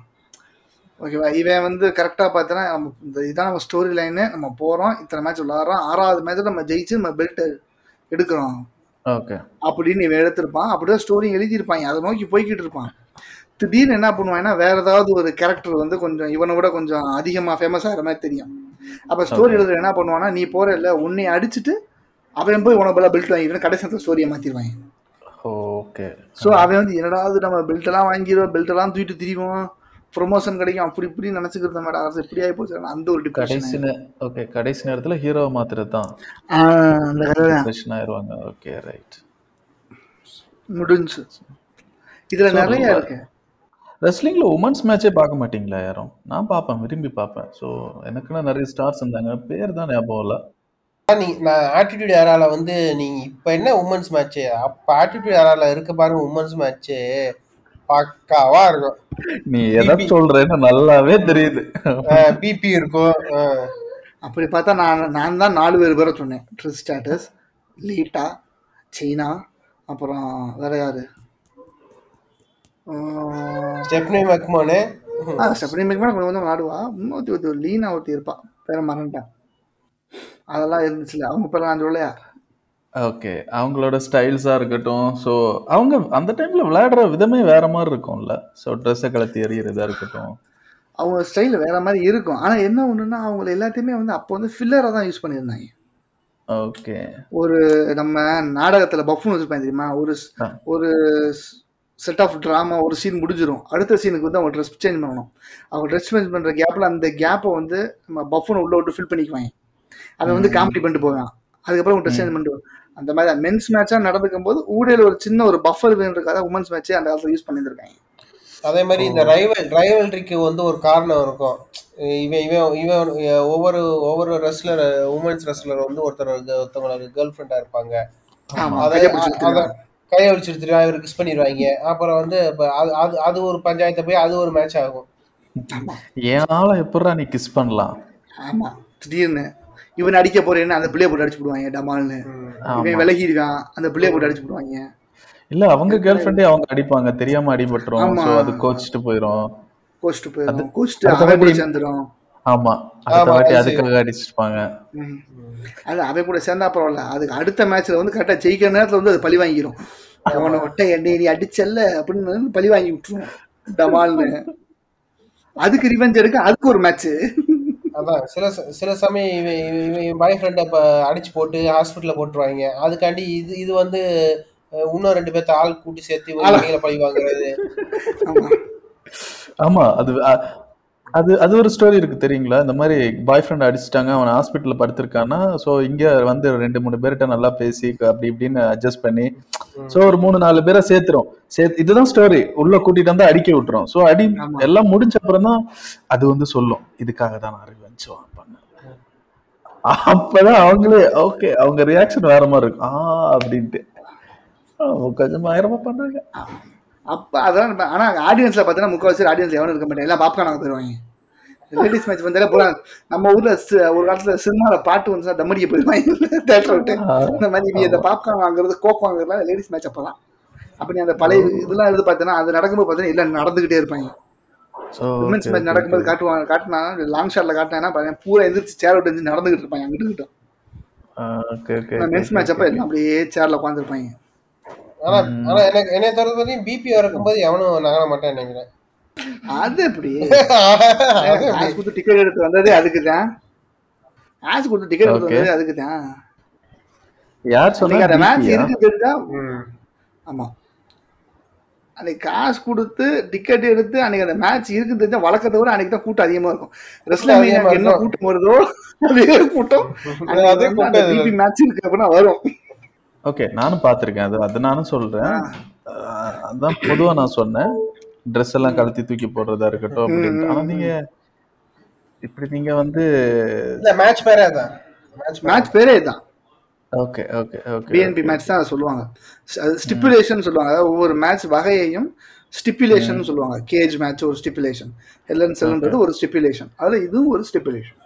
ஓகேவா? இவன் வந்து கரெக்டாக பார்த்தோன்னா நம்ம இந்த இதான் நம்ம ஸ்டோரி லைனு நம்ம போகிறோம் இத்தனை மேட்ச் விளாட்றோம் ஆறாவது மேட்ச்சில் நம்ம ஜெயிச்சு நம்ம பெல்ட் எடுக்கிறோம்.
ஓகே.
அப்படின்னு இவன் எடுத்திருப்பான். அப்படிதான் ஸ்டோரி எழுதியிருப்பாங்க அதை நோக்கி போய்கிட்டு இருப்பான். திடீர்னு என்ன பண்ணுவான்னா வேற ஏதாவது ஒரு கேரக்டர் வந்து கொஞ்சம் இவனை விட கொஞ்சம் அதிகமாக ஃபேமஸ் ஆகிற மாதிரி தெரியும். அப்போ ஸ்டோரி எழுதுற என்ன பண்ணுவான்னா நீ போற இல்லை உன்னை அடிச்சுட்டு அவன் போய் உனக்கு பதிலாக பெல்ட் வாங்கிட்டு கடைசி நேரத்தில் ஸ்டோரியை மாற்றிடுவாங்க
ஓகே
ஸோ அவன் வந்து என்னடாவது நம்ம பெல்ட் எல்லாம் வாங்கிடுவோம் பெல்ட் எல்லாம் தூக்கிட்டு திரிவோம். ப்ரொமோஷன் கிடைக்கும். அப்படி இப்படி நினச்சிக்கிறது மேடம் அரசு இப்படி ஆகி போச்சு அந்த ஒரு
கடைசி ஓகே கடைசி நேரத்துல ஹீரோவை மாத்துறது தான்
அந்த கதை
ஆயிருவாங்க. ஓகே ரைட்
முடிஞ்சு இதில் நிறைய இருக்கு.
ரெஸ்லிங்ல உமன்ஸ் மேட்சே பார்க்க மாட்டீங்களா யாரும்? நான் பார்ப்பேன் விரும்பி பார்ப்பேன். ஸோ எனக்குன்னா நிறைய ஸ்டார்ஸ் இருந்தாங்க. பேர் தான் ஞாபகம் இல்லை
நீ நான் ஆட்டிடியூட் ஏரால வந்து நீ இப்ப என்ன உமன்ஸ் மேட்ச் அப்ப ஆட்டிடியூட் ஏரால இருக்க பாருங்க உமன்ஸ் மேட்ச் பக்காவா இருக்கும்.
நீ எதை சொல்றேன்னு நல்லாவே தெரியுது.
பிபி இருக்கும்.
அப்படி பார்த்தா நான் நான் தான் நாலு பேர் பேரை சொன்னேன். ட்ரிஸ் ஸ்டாட்டஸ் லீட்டா சீனா அப்புறம் வேற யாரு?
ஸ்டெப்னி மெக்மோனு?
ஸ்டெப்னி மேக்மேன் கொஞ்சம் கொஞ்சம் ஆடுவா. இன்னொருத்தி ஒருத்தி ஒரு லீனா ஒருத்தி இருப்பா. பேரை மறந்துட்டேன். அதெல்லாம் இருந்துச்சுல. அவங்க பேர் நான் சொல்லலையா
ஓகே. அவங்களோட ஸ்டைல்ஸா இருக்கட்டும். ஸோ அவங்க அந்த டைம்ல விளையாடுற விதமே வேற மாதிரி இருக்கும்ல. ஸோ ட்ரெஸ்ஸை கலத்தி எறியறதா இருக்கட்டும்.
அவங்க ஸ்டைல் வேற மாதிரி இருக்கும். ஆனால் என்ன ஒன்றுனா அவங்க எல்லாத்தையுமே வந்து அப்போ வந்து ஃபில்லராக தான் யூஸ் பண்ணியிருந்தாங்க.
ஓகே.
ஒரு நம்ம நாடகத்தில் பஃப்னு வச்சுருப்பாங்க தெரியுமா? ஒரு
ஆ.
ஒரு செட் ஆஃப் ட்ராமா ஒரு சீன் முடிஞ்சிரும். அடுத்த சீனுக்கு வந்து அவங்க ட்ரெஸ் சேஞ்ச் பண்ணணும். அவங்க ட்ரெஸ் சேஞ்ச் பண்ணுற கேப்பில் அந்த கேப்பை வந்து நம்ம பஃப்னு உள்ள விட்டு ஃபில் பண்ணிக்குவாங்க அதை வந்து காமெடி பண்ணிட்டு போவான். அதுக்கப்புறம் அவங்க ட்ரெஸ் சேஞ்ச் பண்ணிட்டு. அந்த மாதிரி மென்ஸ் மேட்சாக நடந்துக்கும் போது ஊடையில் ஒரு சின்ன ஒரு பஃபர் வேணுன்றக்காக உமன்ஸ் மேட்சே அந்த காலத்தில் யூஸ் பண்ணியிருந்திருக்காங்க.
அதே மாதிரி இந்த ரைவல் ரைவல்ரிக்கு வந்து ஒரு காரணம் இருக்கும். இவன் இவன் இவன் ஒவ்வொரு ஒவ்வொரு ரெஸ்லர் உமன்ஸ் ரெஸ்லர் வந்து ஒருத்தர் ஒருத்தவங்களுக்கு கேர்ள் ஃப்ரெண்டா இருப்பாங்க
கையை
கையை வச்சுருத்துருவா இவர் கிஸ் பண்ணிடுவாங்க அப்புறம் வந்து அது அது ஒரு பஞ்சாயத்தை போய் அது ஒரு மேட்ச் ஆகும்.
ஆளை எப்படா நீ கிஸ் பண்ணலாம்?
ஆமாம் திடீர்னு இவன் அடிக்க போறேன்னு அந்த பிள்ளைய போட்டு அடிச்சு விடுவாங்க டமால்னு. இவன் விலகிடுவான் அந்த பிள்ளைய போட்டு அடிச்சு விடுவாங்க.
இல்ல அவங்க கேர்ள் ஃப்ரெண்டே அவங்க அடிப்பாங்க. தெரியாம அடிபட்டுரும்.
ஆமா.
அது கோச்சிட்டு போயிரும்.
கோச்சிட்டு போயிடும் கோச்சிட்டு அவன் சேர்ந்துடும்
ஆமா. அடுத்த
ஆமா,
வாட்டி
அது
அதுக்காக அடிச்சிருப்பாங்க.
அது அவன் கூட சேர்ந்தா பரவாயில்ல. அதுக்கு அடுத்த மேட்ச்ல வந்து கரெக்டா ஜெயிக்கிற நேரத்துல வந்து அது பழி வாங்கிரும். அவனை ஒட்ட என்னை நீ அடிச்சல்ல? அப்படின்னு வந்து பழி வாங்கி விட்டுரும். டமால்னு அதுக்கு ரிவெஞ்ச் எடுக்க அதுக்கு ஒரு மேட்ச்
அதான் சில சில சமயம் இவன் இவன் இவன் பாய் ஃப்ரெண்டை இப்போ அடிச்சு போட்டு ஹாஸ்பிட்டலில் போட்டுருவாங்க. அதுக்காண்டி இது இது வந்து இன்னும் ரெண்டு பேர்த்த ஆள் கூட்டி சேர்த்து பழி வாங்குறது.
ஆமா.
ஆமா. அது அது அது ஒரு ஸ்டோரி இருக்கு தெரியுங்களா? இந்த மாதிரி பாய் ஃப்ரெண்ட் அடிச்சிட்டாங்க அவன் ஹாஸ்பிட்டல்ல படுத்திருக்கான்னா ஸோ இங்க வந்து ரெண்டு மூணு பேர்கிட்ட நல்லா பேசி அப்படி இப்படின்னு அட்ஜஸ்ட் பண்ணி ஸோ ஒரு மூணு நாலு பேரை சேர்த்துரும். சேர்த்து இதுதான் ஸ்டோரி உள்ள கூட்டிட்டு வந்து அடிக்க விட்டுரும். ஸோ அடி எல்லாம் முடிஞ்ச அப்புறம் தான் அது வந்து சொல்லும். இதுக்காக தான் நான் ரிவெஞ்ச் அப்பதான் அவங்களே ஓகே அவங்க ரியாக்ஷன் வேற மாதிரி இருக்கும். ஆ அப்படின்ட்டு. கொஞ்சம் பயங்கரமா பண்றாங்க.
அப்ப அதான் இப்ப- ஆனா ஆடியன்ஸ்ல பார்த்தீங்கன்னா முக்கால்வாசி ஆடியன்ஸ்ல எவனும் இருக்க மாட்டேன் எல்லாம் பாப்கார்ன் போயிருவாங்க. லேடிஸ் மேட்ச் வந்தாலே போல நம்ம ஊர்ல ஒரு காலத்துல சினிமால பாட்டு வந்து தம்மடிக்க போயிருவாங்க. தேட்டர் விட்டு. இந்த மாதிரி நீ இந்த பாப்கார்ன் வாங்குறது கோக் வாங்குறதுலாம் லேடிஸ் மேட்ச் அப்பதான். அப்ப நீ அந்த பழைய இதெல்லாம் இது பார்த்தீங்கன்னா அது நடக்கும்போது பார்த்தீங்கன்னா எல்லாம் நடந்துகிட்டே இருப்பாங்க.
ஸோ
விமன்ஸ் மேட்ச் நடக்கும்போது காட்டுவாங்க காட்டினா லாங் ஷாட்ல காட்டினா பாருங்க பூரா எந்திரிச்சு சேர் விட்டு நடந்துகிட்டு இருப்பாங்க. அங்கிட்டு கிட்ட மென்ஸ் மேட்ச் அப்ப எல்லாம் அப்படியே சேர்ல உட்காந்துருப்பாங்க
ஆனா ஆனா எனக்கு என்னை தவிர வரையும் பிபி இருக்கும்போது எவனும் நகர மாட்டேன் நினைக்கிறேன்.
அது எப்படி? காசு கொடுத்து டிக்கெட் எடுத்து வந்ததே அதுக்கு தான் காசு கொடுத்து டிக்கெட் எடுத்து. வந்ததே அதுக்கு தான்
யார் சொன்னா
அந்த மேட்ச்
DP யா?
இருக்கு தெரிஞ்சா ஆமா. அன்னைக்கு காசு கொடுத்து டிக்கெட் எடுத்து அன்னைக்கு அந்த மேட்ச் இருக்கு தெரிஞ்சா வழக்கத்தை விட அன்னைக்கு தான் கூட்டம் அதிகமா இருக்கும். ரெஸ்லிங் என்ன. கூட்டம் வருதோ அதே கூட்டம்.
அதே கூட்டம்
மேட்ச் இருக்கு அப்படின்னா வரும்.
ஓகே நானும் பார்த்திருக்கேன். அது அது நானும் சொல்றேன். அதான் பொதுவா நான் சொன்னேன். ட்ரெஸ் எல்லாம் கழட்டி தூக்கி போடுறதா இருக்கட்டும் அப்படின்ட்டு. ஆனா நீங்க இப்படி நீங்க வந்து
இல்ல மேட்ச் பேரே அதான். மேட்ச்
மேட்ச் பேரே இதுதான்
okay okay okay
BNB match தான் அதை சொல்லுவாங்க. ஸ்டிப்புலேஷன் சொல்லுவாங்க. அதாவது ஒவ்வொரு மேட்ச் வகையையும் ஸ்டிப்புலேஷன் சொல்லுவாங்க. கேஜ் மேட்ச் ஒரு ஸ்டிப்புலேஷன் எல்என் செல்ன்றது ஒரு ஸ்டிப்புலேஷன் அதுல இதுவும் ஒரு ஸ்டிப்புலேஷன்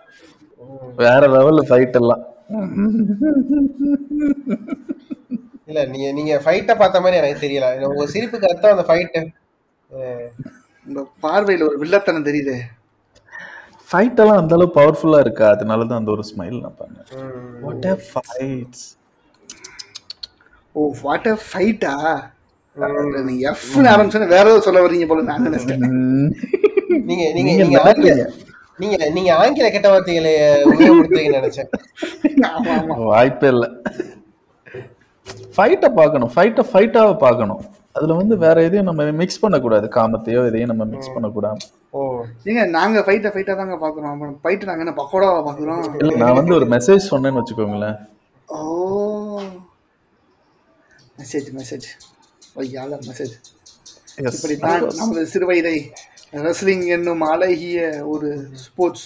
வேற லெவல்ல ஃபைட் எல்லாம்.
இல்ல நீங்க நீங்க ஃபைட்ட பார்த்த மாதிரி எனக்கு தெரியல. உங்க சிரிப்புக்கு அர்த்தம் அந்த ஃபைட்
உங்க பார்வையில ஒரு வில்லத்தனம் தெரியுது.
ஃபைட் எல்லாம் அந்த அளவு பவர்ஃபுல்லா இருக்கா? அதனால தான் அந்த ஒரு ஸ்மைல் நான் பண்ணேன். What are fights
oh what a ஃபைட்டா நீங்க எஃப்னு ஆரம்பிச்சோன்னு வேற ஏதோ சொல்ல வர்றீங்க போல நான் நினைச்சேன்
நீங்க நீங்க
நீங்க
நீங்க ஆங்கில. நீங்க நீங்க ஆங்கில கெட்ட வார்த்தைகளை உபயோகப்படுத்துவீங்கன்னு நினைச்சேன்.
ஆமா ஆமா.
வாய்ப்பே இல்லை. ஃபைட்டை பார்க்கணும். ஃபைட்டை ஃபைட்டாக பார்க்கணும். அதுல வந்து வேற எதையும் நம்ம மிக்ஸ் பண்ணக்கூடாது. காமத்தையோ எதையும் நம்ம மிக்ஸ் பண்ணக்கூடாது
ஓ.
ஏங்க நாங்க ஃபைட்டை ஃபைட்டா தாங்க பாக்குறோம் அப்புறம் ஃபைட் நாங்க என்ன பக்கோடாவா பாக்குறோம்
இல்ல நான் வந்து ஒரு மெசேஜ் சொன்னேன்னு வச்சுக்கோங்களேன்.
ஓ. மெசேஜ் மெசேஜ் வையால மெசேஜ் இப்படித்தான். நமது சிறுவயதை ரெஸ்லிங் என்னும் அழகிய ஒரு ஸ்போர்ட்ஸ்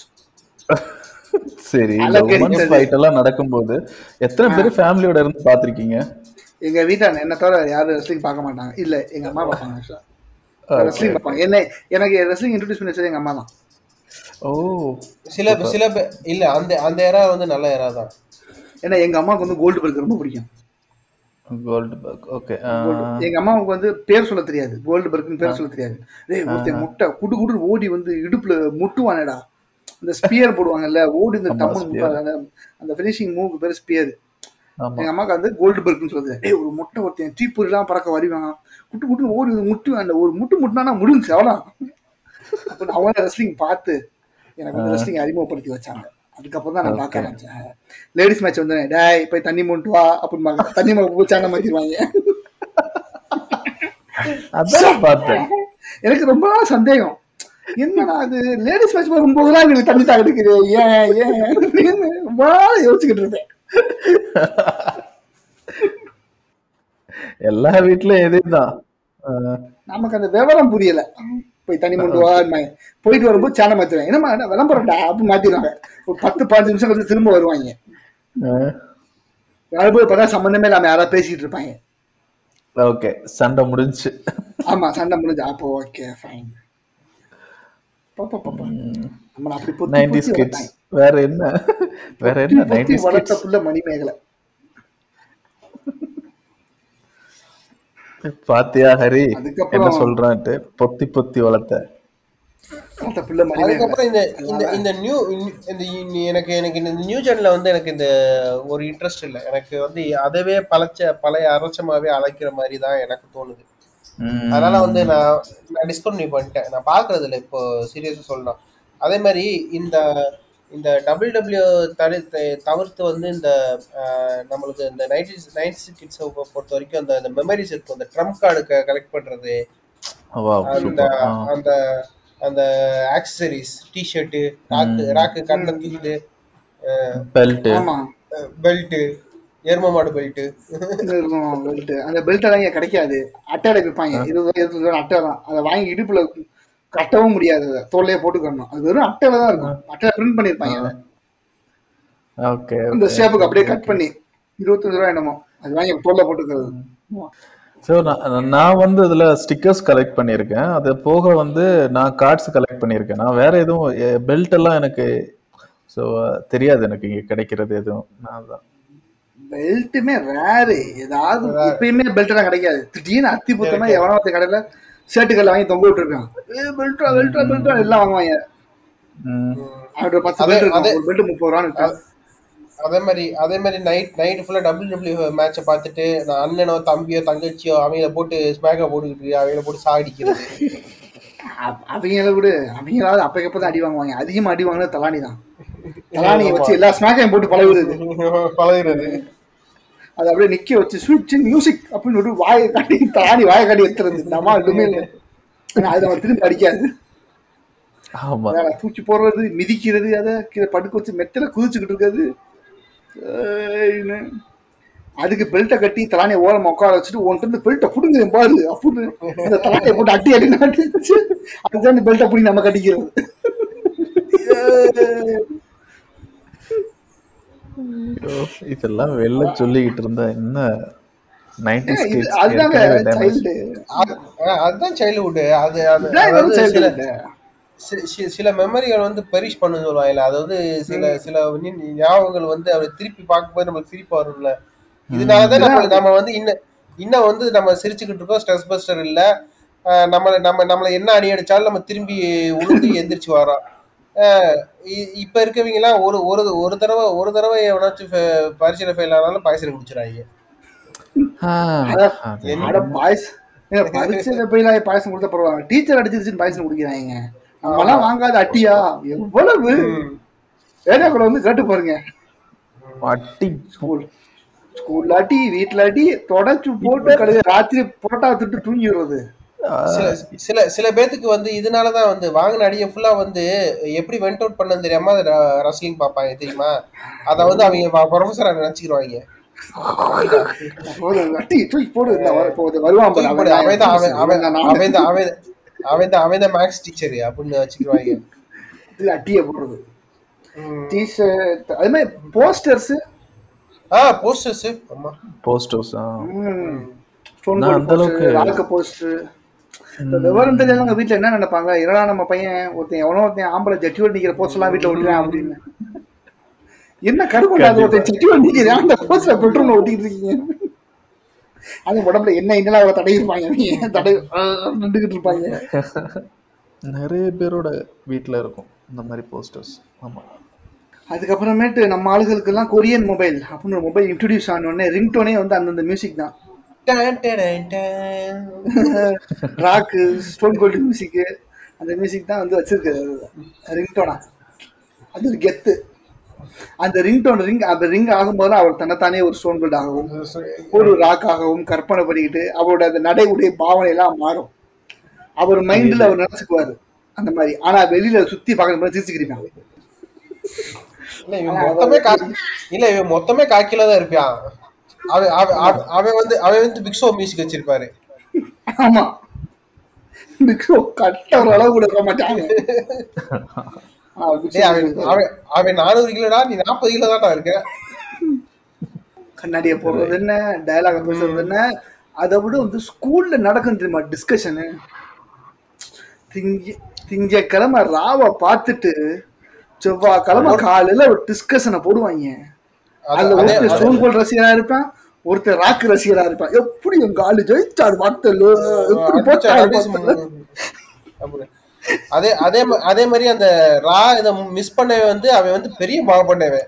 சரி இந்த. உமன்ஸ் ஃபைட் எல்லாம் நடக்கும்போது எத்தனை பேர் ஃபேமிலியோட இருந்து பாத்திருக்கீங்க
எங்க வீட்டுல என்ன தவிர யாரும் ரெஸ்லிங் பார்க்க மாட்டாங்க. இல்ல எங்க அம்மா பார்ப்பாங்க ஆக்சுவலா ரெஸ்லிங் பார்ப்பாங்க என்ன எனக்கு ரெஸ்லிங் இன்ட்ரடியூஸ் பண்ணி வச்சது எங்க அம்மா தான்.
ஓ.
சில சில இல்ல அந்த அந்த ஏரா வந்து நல்ல ஏரா தான்.
ஏன்னா எங்க அம்மாவுக்கு வந்து கோல்டு பெல்ட் ரொம்ப பிடிக்கும்.
கோல்டு பர்க் ஓகே
எங்க அம்மாவுக்கு வந்து பேர் சொல்ல தெரியாது. கோல்டு பெர்க்னு பேர் சொல்ல தெரியாது. டேய் ஒருத்தன் முட்டை குடு குடு ஓடி வந்து இடுப்புல முட்டுவானேடா. இந்த ஸ்பியர் போடுவாங்கல்ல ஓடி இந்த
ஆமா,
டம்மு
spear.
அந்த ஃபினிஷிங் மூவுக்கு பேர் ஸ்பியர் எங்க அம்மாவுக்கு வந்து கோல்டு பெர்க்னு சொல்லுது. டேய் ஒரு முட்டை ஒருத்தன் தீப்பொறிலாம் பறக்க வருவாங்க குட்டு குட்டு ஓடி முட்டு அந்த ஒரு முட்டு முட்டினா முடிஞ்சு அவ்வளோ அப்போ அவங்க ரெஸ்லிங் பார்த்து எனக்கு வந்து ரெஸ்லிங் அறிமுகப்படுத்தி வச்சாங்க. அதுக்கப்புறம் தான் நான் பார்க்க ஆரம்பிச்சேன். லேடிஸ் மேட்ச் வந்து டேய் போய் தண்ணி மூட்டு வா அப்படின்னு தண்ணி பூச்சாங்க மாத்திடுவாங்க
அதான் பார்த்தேன்.
எனக்கு ரொம்ப நாள் சந்தேகம். என்னடா அது லேடிஸ் மேட்ச் போகும்போதுலாம் எங்களுக்கு தண்ணி கிடைக்குது ஏன் ஏன் ரொம்ப நாள் யோசிச்சுக்கிட்டு இருந்தேன்.
எல்லா வீட்லயும் எதுதான்
நமக்கு அந்த விவரம் புரியல. போய் தண்ணி மூட்டு வா போயிட்டு வரும்போது சேனல் மாத்திடுவேன். என்னம்மா என்ன விளம்பரம்டா அப்படின்னு மாத்திடுவாங்க ஒரு பத்து பாஞ்சு நிமிஷம் கழிச்சு திரும்ப வருவாங்க. வரும்போது பார்த்தா சம்மந்தமே இல்லாம யாராவது பேசிட்டு இருப்பாங்க.
ஓகே சண்டை முடிஞ்சு.
ஆமா சண்டை முடிஞ்சு. அப்போ ஓகே ஃபைன்
வேற என்ன? வேற என்ன?
வளர்த்த
கிட்ஸ்
புள்ள மணிமேகலை.
பாத்தியா ஹரி? என்ன சொல்றான்ட்டு? பொத்தி பொத்தி வளர்த்த.
அதுக்கப்புறம் இந்த இந்த இந்த நியூ இந்த எனக்கு எனக்கு இந்த நியூ ஜென்ல வந்து எனக்கு இந்த ஒரு இன்ட்ரெஸ்ட் இல்லை. எனக்கு வந்து அதவே பழச்ச பழைய அரைச்சமாவே அழைக்கிற மாதிரி தான் எனக்கு தோணுது. அதனால வந்து நான் நான் டிஸ்கண்டினியூ பண்ணிட்டேன். நான் பார்க்கறது இல்லை இப்போ சீரியஸாக சொல்லலாம் அதே மாதிரி இந்த இந்த டபிள்யூ டபிள்யூ தடு த- தவிர்த்து வந்து இந்த நம்மளுக்கு இந்த நைன்டிஸ் நைன்டிஸ் கிட்ஸை பொறுத்த வரைக்கும் அந்த அந்த மெமரிஸ் இருக்கும். அந்த ட்ரம்ப் கார்டு கலெக்ட் பண்றது.
Wow,
அந்த. அந்த அந்த ஆக்சசரிஸ் டிஷர்ட்டு ராக்கு ராக்கு கண்ணை தூக்கிட்டு
பெல்ட்
ஆமா.
பெல்ட்டு எரும மாடு
இருக்கும் பெல்ட் அந்த பெல்ட் எல்லாம் இங்க கிடைக்காது. அட்டையில விற்பாங்க இருபது ரூபா இருபது ரூபா அட்டை தான். அதை வாங்கி இடுப்புல கட்டவும் முடியாது அதை. தோல்லையே போட்டுக்கணும். அது வெறும் அட்டையில தான் இருக்கும். அட்டையில பிரிண்ட் பண்ணிருப்பாங்க அதை.
ஓகே
அந்த ஷேப்புக்கு அப்படியே கட் பண்ணி இருபத்தஞ்சு ரூபா என்னமோ. அது வாங்கி தோல்ல போட்டுக்கிறது.
ஸோ நான் நான் வந்து இதுல ஸ்டிக்கர்ஸ் கலெக்ட் பண்ணியிருக்கேன். அது போக வந்து நான் கார்ட்ஸ் கலெக்ட் பண்ணியிருக்கேன். நான் வேற எதுவும் பெல்ட் எல்லாம் எனக்கு ஸோ தெரியாது எனக்கு இங்க கிடைக்கிறது எதுவும். நான் தான்
பெல்ட்டுமே ரேரு ஏதாவது எப்பயுமே பெல்ட் எல்லாம் கிடைக்காது. திடீர்னு அத்தி புத்தமா எவனோ ஒருத்தன் கடையில ஷர்ட்டுகள் வாங்கி தொங்க விட்டுருக்கான். பெல்ட்டா பெல்ட்டா பெல்ட்டா எல்லாம் வாங்குவாங்க. அவர்கிட்ட பத்து பெல்ட் ஒரு பெல்ட் முப்பது ரூபான்னு
அதே மாதிரி அதே மாதிரி நைட் நைட் ஃபுல்லாக டபிள்யூ டபிள்யூ மேட்சை பார்த்துட்டு நான் அண்ணனோ தம்பியோ தங்கச்சியோ அவங்கள போட்டு ஸ்மேக்கா போட்டுக்கிட்டு அவங்கள போட்டு சாகடிக்கிறது.
அவங்கள விட. அவங்களாவது அப்பக்கப்ப தான் அடி வாங்குவாங்க. அதிகமா அடி வாங்கினது தலானி தான். தலானியை வச்சு எல்லா ஸ்மாக்கையும் போட்டு பழகுறது.
பழகுறது.
அது அப்படியே நிக்க வச்சு ஸ்விட்ச் மியூசிக் அப்படின்னு ஒரு வாயை காட்டி தலானி வாயை காட்டி எடுத்துறது நம்ம எதுவுமே இல்லை. அது அவன் திரும்பி அடிக்காது. தூக்கி போடுறது மிதிக்கிறது அதை கீழே படுக்க வச்சு மெத்தல குதிச்சுக்கிட்டு இருக்கிறது. அதுக்கு பெல்ட்டை கட்டி தலானியை ஓரம் உட்கார வச்சுட்டு இருந்து பெல்ட்டை புடுங்க பாரு அப்படின்னு அந்த தலானியை போட்டு அட்டி அடி நாட்டி அதுதான் பெல்ட்டை புடி நம்ம கட்டிக்கிறது.
ஐயோ, இதெல்லாம் வெளில சொல்லிக்கிட்டு இருந்தா என்ன?
அதுதான் சைல்ட்ஹுட் அது சில மெமரிகள் வந்து பெரிஷ் பண்ணு சொல்லுவாங்கல்ல அதாவது சில சில ஞாபகங்கள் வந்து அதை திருப்பி பார்க்கும்போது நம்மளுக்கு சிரிப்பு வரும்ல. இதனாலதான் நம்ம நம்ம வந்து இன்னும் இன்னும் வந்து நம்ம சிரிச்சுக்கிட்டு இருக்கோம் ஸ்ட்ரெஸ் பஸ்டர் இல்ல. ஆஹ் நம்ம நம்ம நம்மள என்ன அடி அடிச்சாலும் நம்ம திரும்பி உளுந்து எந்திரிச்சு வரோம் இப்ப இருக்கவங்க எல்லாம் ஒரு ஒரு ஒரு தடவை ஒரு தடவை எவனாச்சும் ஃபெ- பரீட்சையில ஃபெயில் ஆனாலும் பாயசம் குடிச்சிடாங்க
பரீட்சையில போய் பாயசம் கொடுத்த பரவாயில்ல. டீச்சர் அடிச்சிருச்சுன்னு பாயசம் குடிக்கிறாங்க நம்மலாம் வாங்காத அட்டியா? எவ்வளவு? ஏரியா கூட வந்து கேட்டு பாருங்க.
அட்டி.
ஸ்கூல் ஸ்கூல்ல அடி வீட்டுல தொடச்சு போட்டு கழுகு ராத்திரி புரோட்டா திட்டு தூங்கிடுறது
சில சில சில பேத்துக்கு வந்து இதனாலதான் வந்து வாங்கின அடியை ஃபுல்லா வந்து எப்படி வெண்ட் அவுட் பண்ணன்னு தெரியாம ரஸ்லிங் பார்ப்பாங்க தெரியுமா? அத வந்து அவங்க ப்ரொஃபஸரா நினைச்சுக்கிடுவாங்க மேக்ஸ் டீச்சர் அப்படின்னு வச்சுக்கிடுவாங்க
இது அட்டியை போடுறது. டிஷர்ட் அது மாதிரி போஸ்டர்ஸ்
ஆ போஸ்டர்ஸ் ஆமா.
போஸ்டர்ஸ்
ஸ்டோன்
நான் அந்த அளவுக்கு-
போஸ்டர் விவரம் தெரியாதவங்க வீட்டுல என்ன நினைப்பாங்க? என்னடா நம்ம பையன் ஒருத்தன் எவனோ ஒருத்தன் ஆம்பளை ஜட்டியோடு நிக்கிற போஸ்ட் எல்லாம் வீட்டுல ஒட்டுறேன் அப்படின்னு. என்ன கருப்பு அது ஒருத்தன் ஜட்டியோடு நிக்கிறேன் அந்த போஸ்ட்ல பெட்ரூம்ல ஒட்டிட்டு இருக்கீங்க. அது உடம்புல என்ன என்னெல்லாம் அவரை தடை இருப்பாங்க? அவங்க தடை நின்றுகிட்டு இருப்பாங்க?
நிறைய பேரோட வீட்ல இருக்கும் இந்த மாதிரி போஸ்டர்ஸ் ஆமா.
அதுக்கப்புறமேட்டு நம்ம ஆளுகளுக்கெல்லாம் கொரியன் மொபைல் அப்படின்னு ஒரு மொபைல் இன்ட்ரடியூஸ் ஆன உடனே ரிங்டோனே வந்து அந்தந்த மியூசிக் தான். ராக்கு ஸ்டோன் கோல்டு மியூசிக்கு அந்த மியூசிக் தான் வந்து வச்சிருக்காரு ரிங்டோனா அது ஒரு கெத்து அந்த ரிங்டோன் ரிங் அந்த ரிங் ஆகும்போது அவர் தன்னைத்தானே ஒரு ஸ்டோன் கோல்டு ஆகவும் ஒரு ராக் ஆகவும் கற்பனை பண்ணிக்கிட்டு அவரோட அந்த நடை உடைய பாவனை எல்லாம் மாறும். அவர் மைண்ட்ல அவர் நினைச்சுக்குவாரு. அந்த மாதிரி. ஆனா வெளியில சுத்தி பார்க்கணும் சிரிச்சுக்கிட்டாங்க
இல்ல இவன் மொத்தமே இல்ல இவன் மொத்தமே காக்கில தான் இருப்பான். அவன் வந்து அவன் வந்து பிக்ஸோ மியூசிக் வச்சிருப்பாரு.
ஆமா. பிக்ஸோ கட்ட ஒரு அளவு கூட இருக்க மாட்டாங்க.
அவன் நானூறு கிலோடா நீ நாற்பது கிலோ தான்டா இருக்க.
கண்ணாடியை போடுறது என்ன டயலாக பேசுறது என்ன அதை விட வந்து ஸ்கூல்ல நடக்கும் தெரியுமா டிஸ்கஷனு திங்க திங்கக்கிழமை ராவை பார்த்துட்டு செவ்வாய்க்கிழமை காலையில ஒரு டிஸ்கஷனை போடுவாங்க. அதுல
அதே-
ஒருத்தர்
அதே-
ஸ்டோன் கோல்ட் ரசிகரா இருப்பான் ஒருத்தர் ராக் ரசிகரா இருப்பான். எப்படி எங்க ஆளு ஜெயிச்சாரு வார்த்தலு? எப்படி.
அப்படி. அதே அதே அதே மாதிரி அந்த ரா இத மிஸ் பண்ணவன் வந்து அவன் வந்து பெரிய பாவ பண்ணவன்.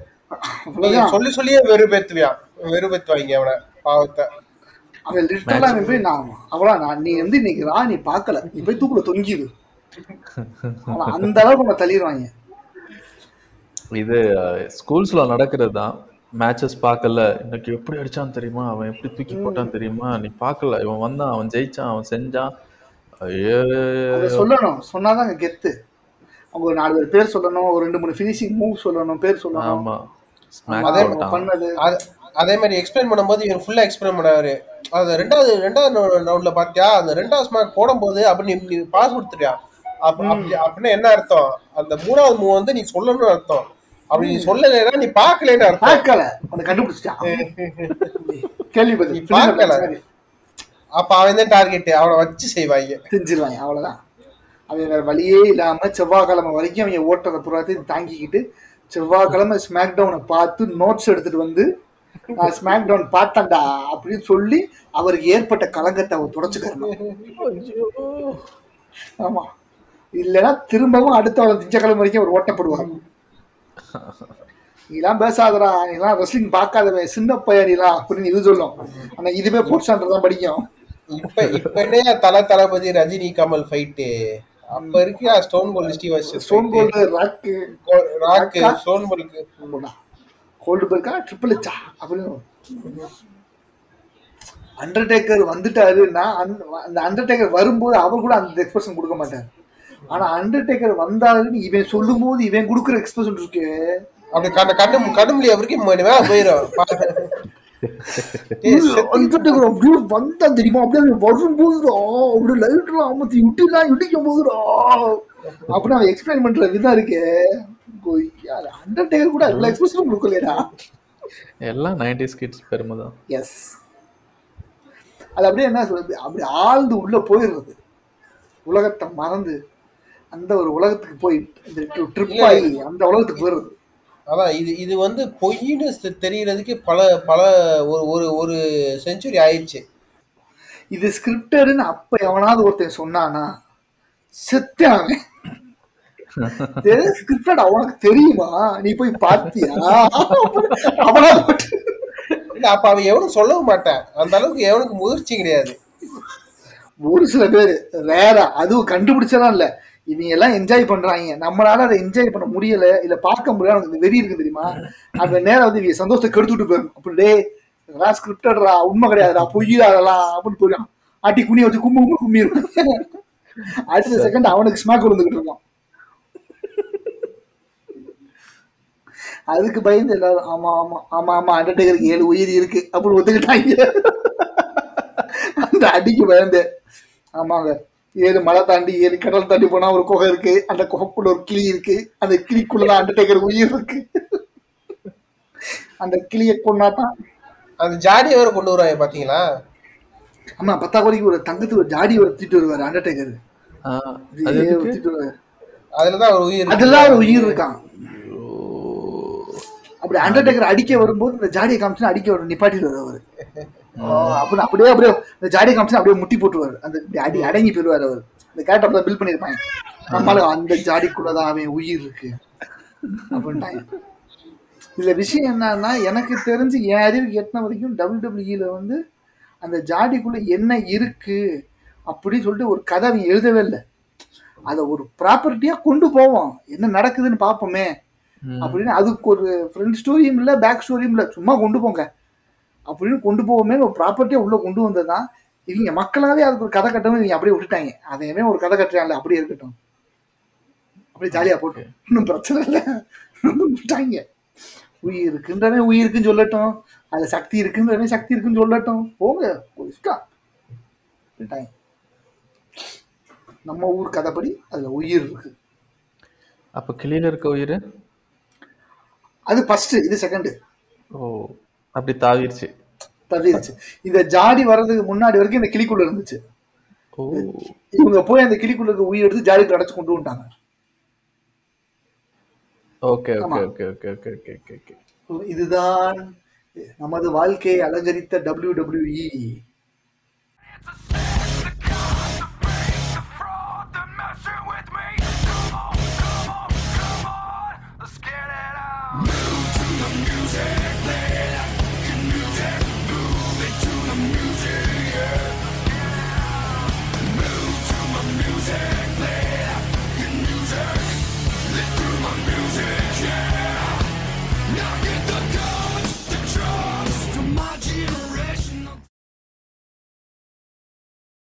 சொல்லி சொல்லியே வெறுப்பேத்துவியான். வெறுப்பேத்துவாங்க அவனை பாவத்தை.
அவன் லிட்டரலா அவன் போய் நான் அவ்வளோ நான் நீ வந்து இன்னைக்கு ரா நீ பார்க்கல. நீ போய் தூக்குல தொங்கிடு ஆனா அந்த அளவுக்கு நம்ம தள்ளிடுவாங்க
இது ஸ்கூல்ஸ்ல நடக்கிறது தான் மேட்சஸ் பார்க்கல. இன்னைக்கு எப்படி அடிச்சான் தெரியுமா? அவன் எப்படி தூக்கி போட்டான் தெரியுமா? நீ பார்க்கல. இவன் வந்தான் அவன் ஜெயிச்சான் அவன் செஞ்சான்.
சொல்லணும். சொன்னாதான் கெத்து. அவங்க ஒரு நாலு பேர் பேர் சொல்லணும். ஒரு ரெண்டு மூணு ஃபினிஷிங் மூவ் சொல்லணும் பேர் சொல்லணும்.
ஆமா.
அதை பண்ணது.
அது- மாதிரி எக்ஸ்பிளைன் பண்ணும்போது இவர் ஃபுல்லா எக்ஸ்பிளைன் பண்ணாரு அது ரெண்டாவது ரெண்டாவது ரவுண்ட்ல பாத்தியா? அந்த ரெண்டாவது ஸ்மாக் போடும்போது அப்படி நீ பாஸ் கொடுத்துட்டியா? அப்ப அப்படி அப்படின்னா என்ன அர்த்தம்? அந்த மூணாவது மூவ் வந்து நீ சொல்லணும்னு அர்த்தம். அப்படி நீ சொல்லலைன்னா நீ பார்க்கலன்னு
பார்க்கல. உன்னை கண்டுபிடிச்சிட்டான். கேள்வி
நீ பார்க்கல. அப்ப அவன் தான் டார்கெட் அவனை வச்சு செய்வாங்க
செஞ்சிருவாங்க அவ்வளவுதான். அவன் வேற வழியே இல்லாம செவ்வாய்க்கிழமை வரைக்கும் அவங்க ஓட்டுறத புறாத்தையும் தாங்கிக்கிட்டு செவ்வாய்க்கிழமை ஸ்மாக் டவுனை பார்த்து நோட்ஸ் எடுத்துட்டு வந்து நான் ஸ்மாக் டவுன் பார்த்தேன்டா அப்படின்னு சொல்லி அவருக்கு ஏற்பட்ட கலங்கத்தை அவர் தொடச்சுக்கறணும். ஆமா. இல்லைன்னா திரும்பவும் அடுத்த வாரம் திங்கக்கிழமை வரைக்கும் அவர் ஓட்டப்படுவார். நீலாம் பேசாதடா நீலாம் ரெஸ்லிங் பார்க்காதவன் சின்ன பையன் நீலாம் அப்படின்னு இது சொல்லும். ஆனா இதுவே போட்ஸான்றது தான் படிக்கும்.
இப்ப இப்ப என்ன தல தளபதி ரஜினி கமல் ஃபைட்டு அப்ப இருக்கியா Stone Cold Steve
Stone Cold Rock
Rock Stone கோல்டுக்கு
Cold பர்க்கா ட்ரிபிள் ஹெச்சா அப்படின்னு. அண்டர்டேக்கர் வந்துட்டாருன்னா அந்த அண்டர்டேக்கர் வரும்போது அவர் கூட அந்த எக்ஸ்பிரஷன் கொடுக்க மாட்டார். ஆனா அண்டர்டேக்கர் வந்தாருன்னு இவன் சொல்லும்போது இவன் கொடுக்குற எக்ஸ்பிரஷன் இருக்கு.
அப்படி கண்ணு கண்ணு கண்ணுமொழி அவருக்கு மேல போயிடும்
அண்டர்டேக்கர் அப்படியே வந்தா தெரியுமா? அப்படியே வரும்போதுடா அப்படியே லைட்லாம் அமர்த்தி விட்டுலாம் இடிக்கும் போதுடா அப்படின்னு அவன் எக்ஸ்பிளைன் பண்ற விதம் இருக்கு. அண்டர்டேக்கர் கூட எல்லா எக்ஸ்பிரஷனும் கொடுக்கலையடா.
எல்லாம் நைன்டிஸ் கிட்ஸ் பெருமை தான்.
எஸ் அது அப்படியே என்ன சொல்றது? அப்படி ஆழ்ந்து உள்ள போயிடுறது. உலகத்தை மறந்து அந்த ஒரு உலகத்துக்கு போய் இந்த ட்ரிப் ஆகி அந்த உலகத்துக்கு போயிடுறது.
அதான் இது இது வந்து பொய்ன்னு தெ- தெரியறதுக்கு பல பல ஒரு ஒரு ஒரு செஞ்சுரி ஆயிடுச்சு.
இது ஸ்கிரிப்டடுன்னு அப்ப எவனாவது ஒருத்தன் சொன்னானா செத்தான் ஸ்கிரிப்டட் அவனுக்கு தெரியுமா? நீ போய் பார்த்தியா? அவனா
அப்ப அவன் எவனும் சொல்லவும் மாட்டான். அந்த அளவுக்கு எவனுக்கு முதிர்ச்சி கிடையாது.
ஒரு சில பேர் வேற அதுவும் கண்டுபிடிச்சதான் இல்ல. இவங்க எல்லாம் என்ஜாய் பண்றாங்க. நம்மளால அதை என்ஜாய் பண்ண முடியல இல்ல பார்க்க முடியல இந்த வெறி இருக்கு தெரியுமா? அந்த நேரம் வந்து இவங்க சந்தோஷத்தை கெடுத்துட்டு போயிடும் அப்படி டே இதெல்லாம் ஸ்கிரிப்டட்ரா உண்மை கிடையாதுடா பொய்யா அதெல்லாம் அப்படின்னு போயிடும் ஆட்டி குனிய வச்சு கும்பு கும்பு கும்பிடும் அடுத்த செகண்ட் அவனுக்கு ஸ்மாக் விழுந்துகிட்டு இருக்கான். அதுக்கு பயந்து எல்லாரும் ஆமா ஆமா ஆமா ஆமா அண்டர்டேக்கருக்கு ஏழு உயிர் இருக்கு அப்படின்னு ஒத்துக்கிட்டாங்க. அந்த அடிக்கு பயந்து. ஆமாங்க. ஏழு மலை தாண்டி ஏழு கடல் தாண்டி போனா ஒரு குகை இருக்கு. அந்த குகைக்குள்ள ஒரு கிளி இருக்கு. அந்த கிளிக்குள்ளதான் அண்டர்டேக்கர் உயிர் இருக்கு. அந்த கிளியை கொண்டாதான்
அந்த ஜாடியை வேற கொண்டு வருவாங்க பாத்தீங்களா?
ஆமா பத்தாக்குறைக்கு ஒரு தங்கத்துக்கு ஒரு ஜாடி ஒரு தூக்கிட்டு வருவாரு அண்டர்டேக்கர் வருவாரு.
அதுலதான் ஒரு உயிர் இருக்கு.
அதெல்லாம் ஒரு உயிர் இருக்கான். அப்படி அண்டர்டேக்கர் அடிக்க வரும்போது இந்த ஜாடியை காமிச்சு அடிக்க வரும் நிப்பாட்டிடுவார் அவரு. அப்படி அப்படியே அப்படியே இந்த ஜாடியை காமிச்சு அப்படியே முட்டி போட்டுருவாரு. அந்த அடி அடங்கி போயிடுவார் அவர். இந்த கேரக்டர் பில் பண்ணியிருப்பாங்க. நம்மளால அந்த ஜாடிக்குள்ளதான் அவன் உயிர் இருக்கு. அப்படின்ட்டாங்க. இதுல விஷயம் என்னன்னா எனக்கு தெரிஞ்சு என் அறிவுக்கு எட்டின வரைக்கும் டபிள்யூடபிள்யூல வந்து அந்த ஜாடிக்குள்ள என்ன இருக்கு அப்படின்னு சொல்லிட்டு ஒரு கதை அவன் எழுதவே இல்லை. அதை ஒரு ப்ராப்பர்ட்டியா கொண்டு போவோம் என்ன நடக்குதுன்னு பார்ப்போமே. அப்படின்னு அதுக்கு ஒரு ஃப்ரெண்ட் ஸ்டோரியும் இல்லை பேக் ஸ்டோரியும் இல்லை. சும்மா கொண்டு போங்க. அப்படின்னு கொண்டு போவோமே ஒரு ப்ராப்பர்ட்டியாக உள்ள கொண்டு வந்ததுதான் இவங்க மக்களாவே அதுக்கு ஒரு கதை கட்டவும் இவங்க அப்படியே விட்டுட்டாங்க. அதையுமே ஒரு கதை கட்டுறாங்கல்ல அப்படியே இருக்கட்டும். அப்படியே ஜாலியா போட்டோம். இன்னும் பிரச்சனை இல்லை. விட்டாங்க. உயிர் இருக்குன்றவன் உயிர் இருக்குன்னு சொல்லட்டும். அதுல சக்தி இருக்குன்றவன் சக்தி இருக்குன்னு சொல்லட்டும். போங்க விட்டாங்க. நம்ம ஊர் கதைப்படி அதுல உயிர் இருக்கு.
அப்ப கிளியில இருக்க உயிர்?
அது ஃபர்ஸ்ட் இது செகண்ட்
ஓ. அப்படி தாவிருச்சு
தள்ளிடுச்சு இந்த ஜாடி வர்றதுக்கு முன்னாடி வரைக்கும் இந்த கிளிக்குள்ள இருந்துச்சு. இவங்க போய் அந்த கிளிக்குள்ள இருக்க உயிர் எடுத்து ஜாடிக்குள்ள அடைச்சு கொண்டு வந்துட்டாங்க. ஆமா.
Okay okay okay okay okay okay okay.
இதுதான் நமது வாழ்க்கையை அலங்கரித்த டபிள்யூ டபிள்யூஇ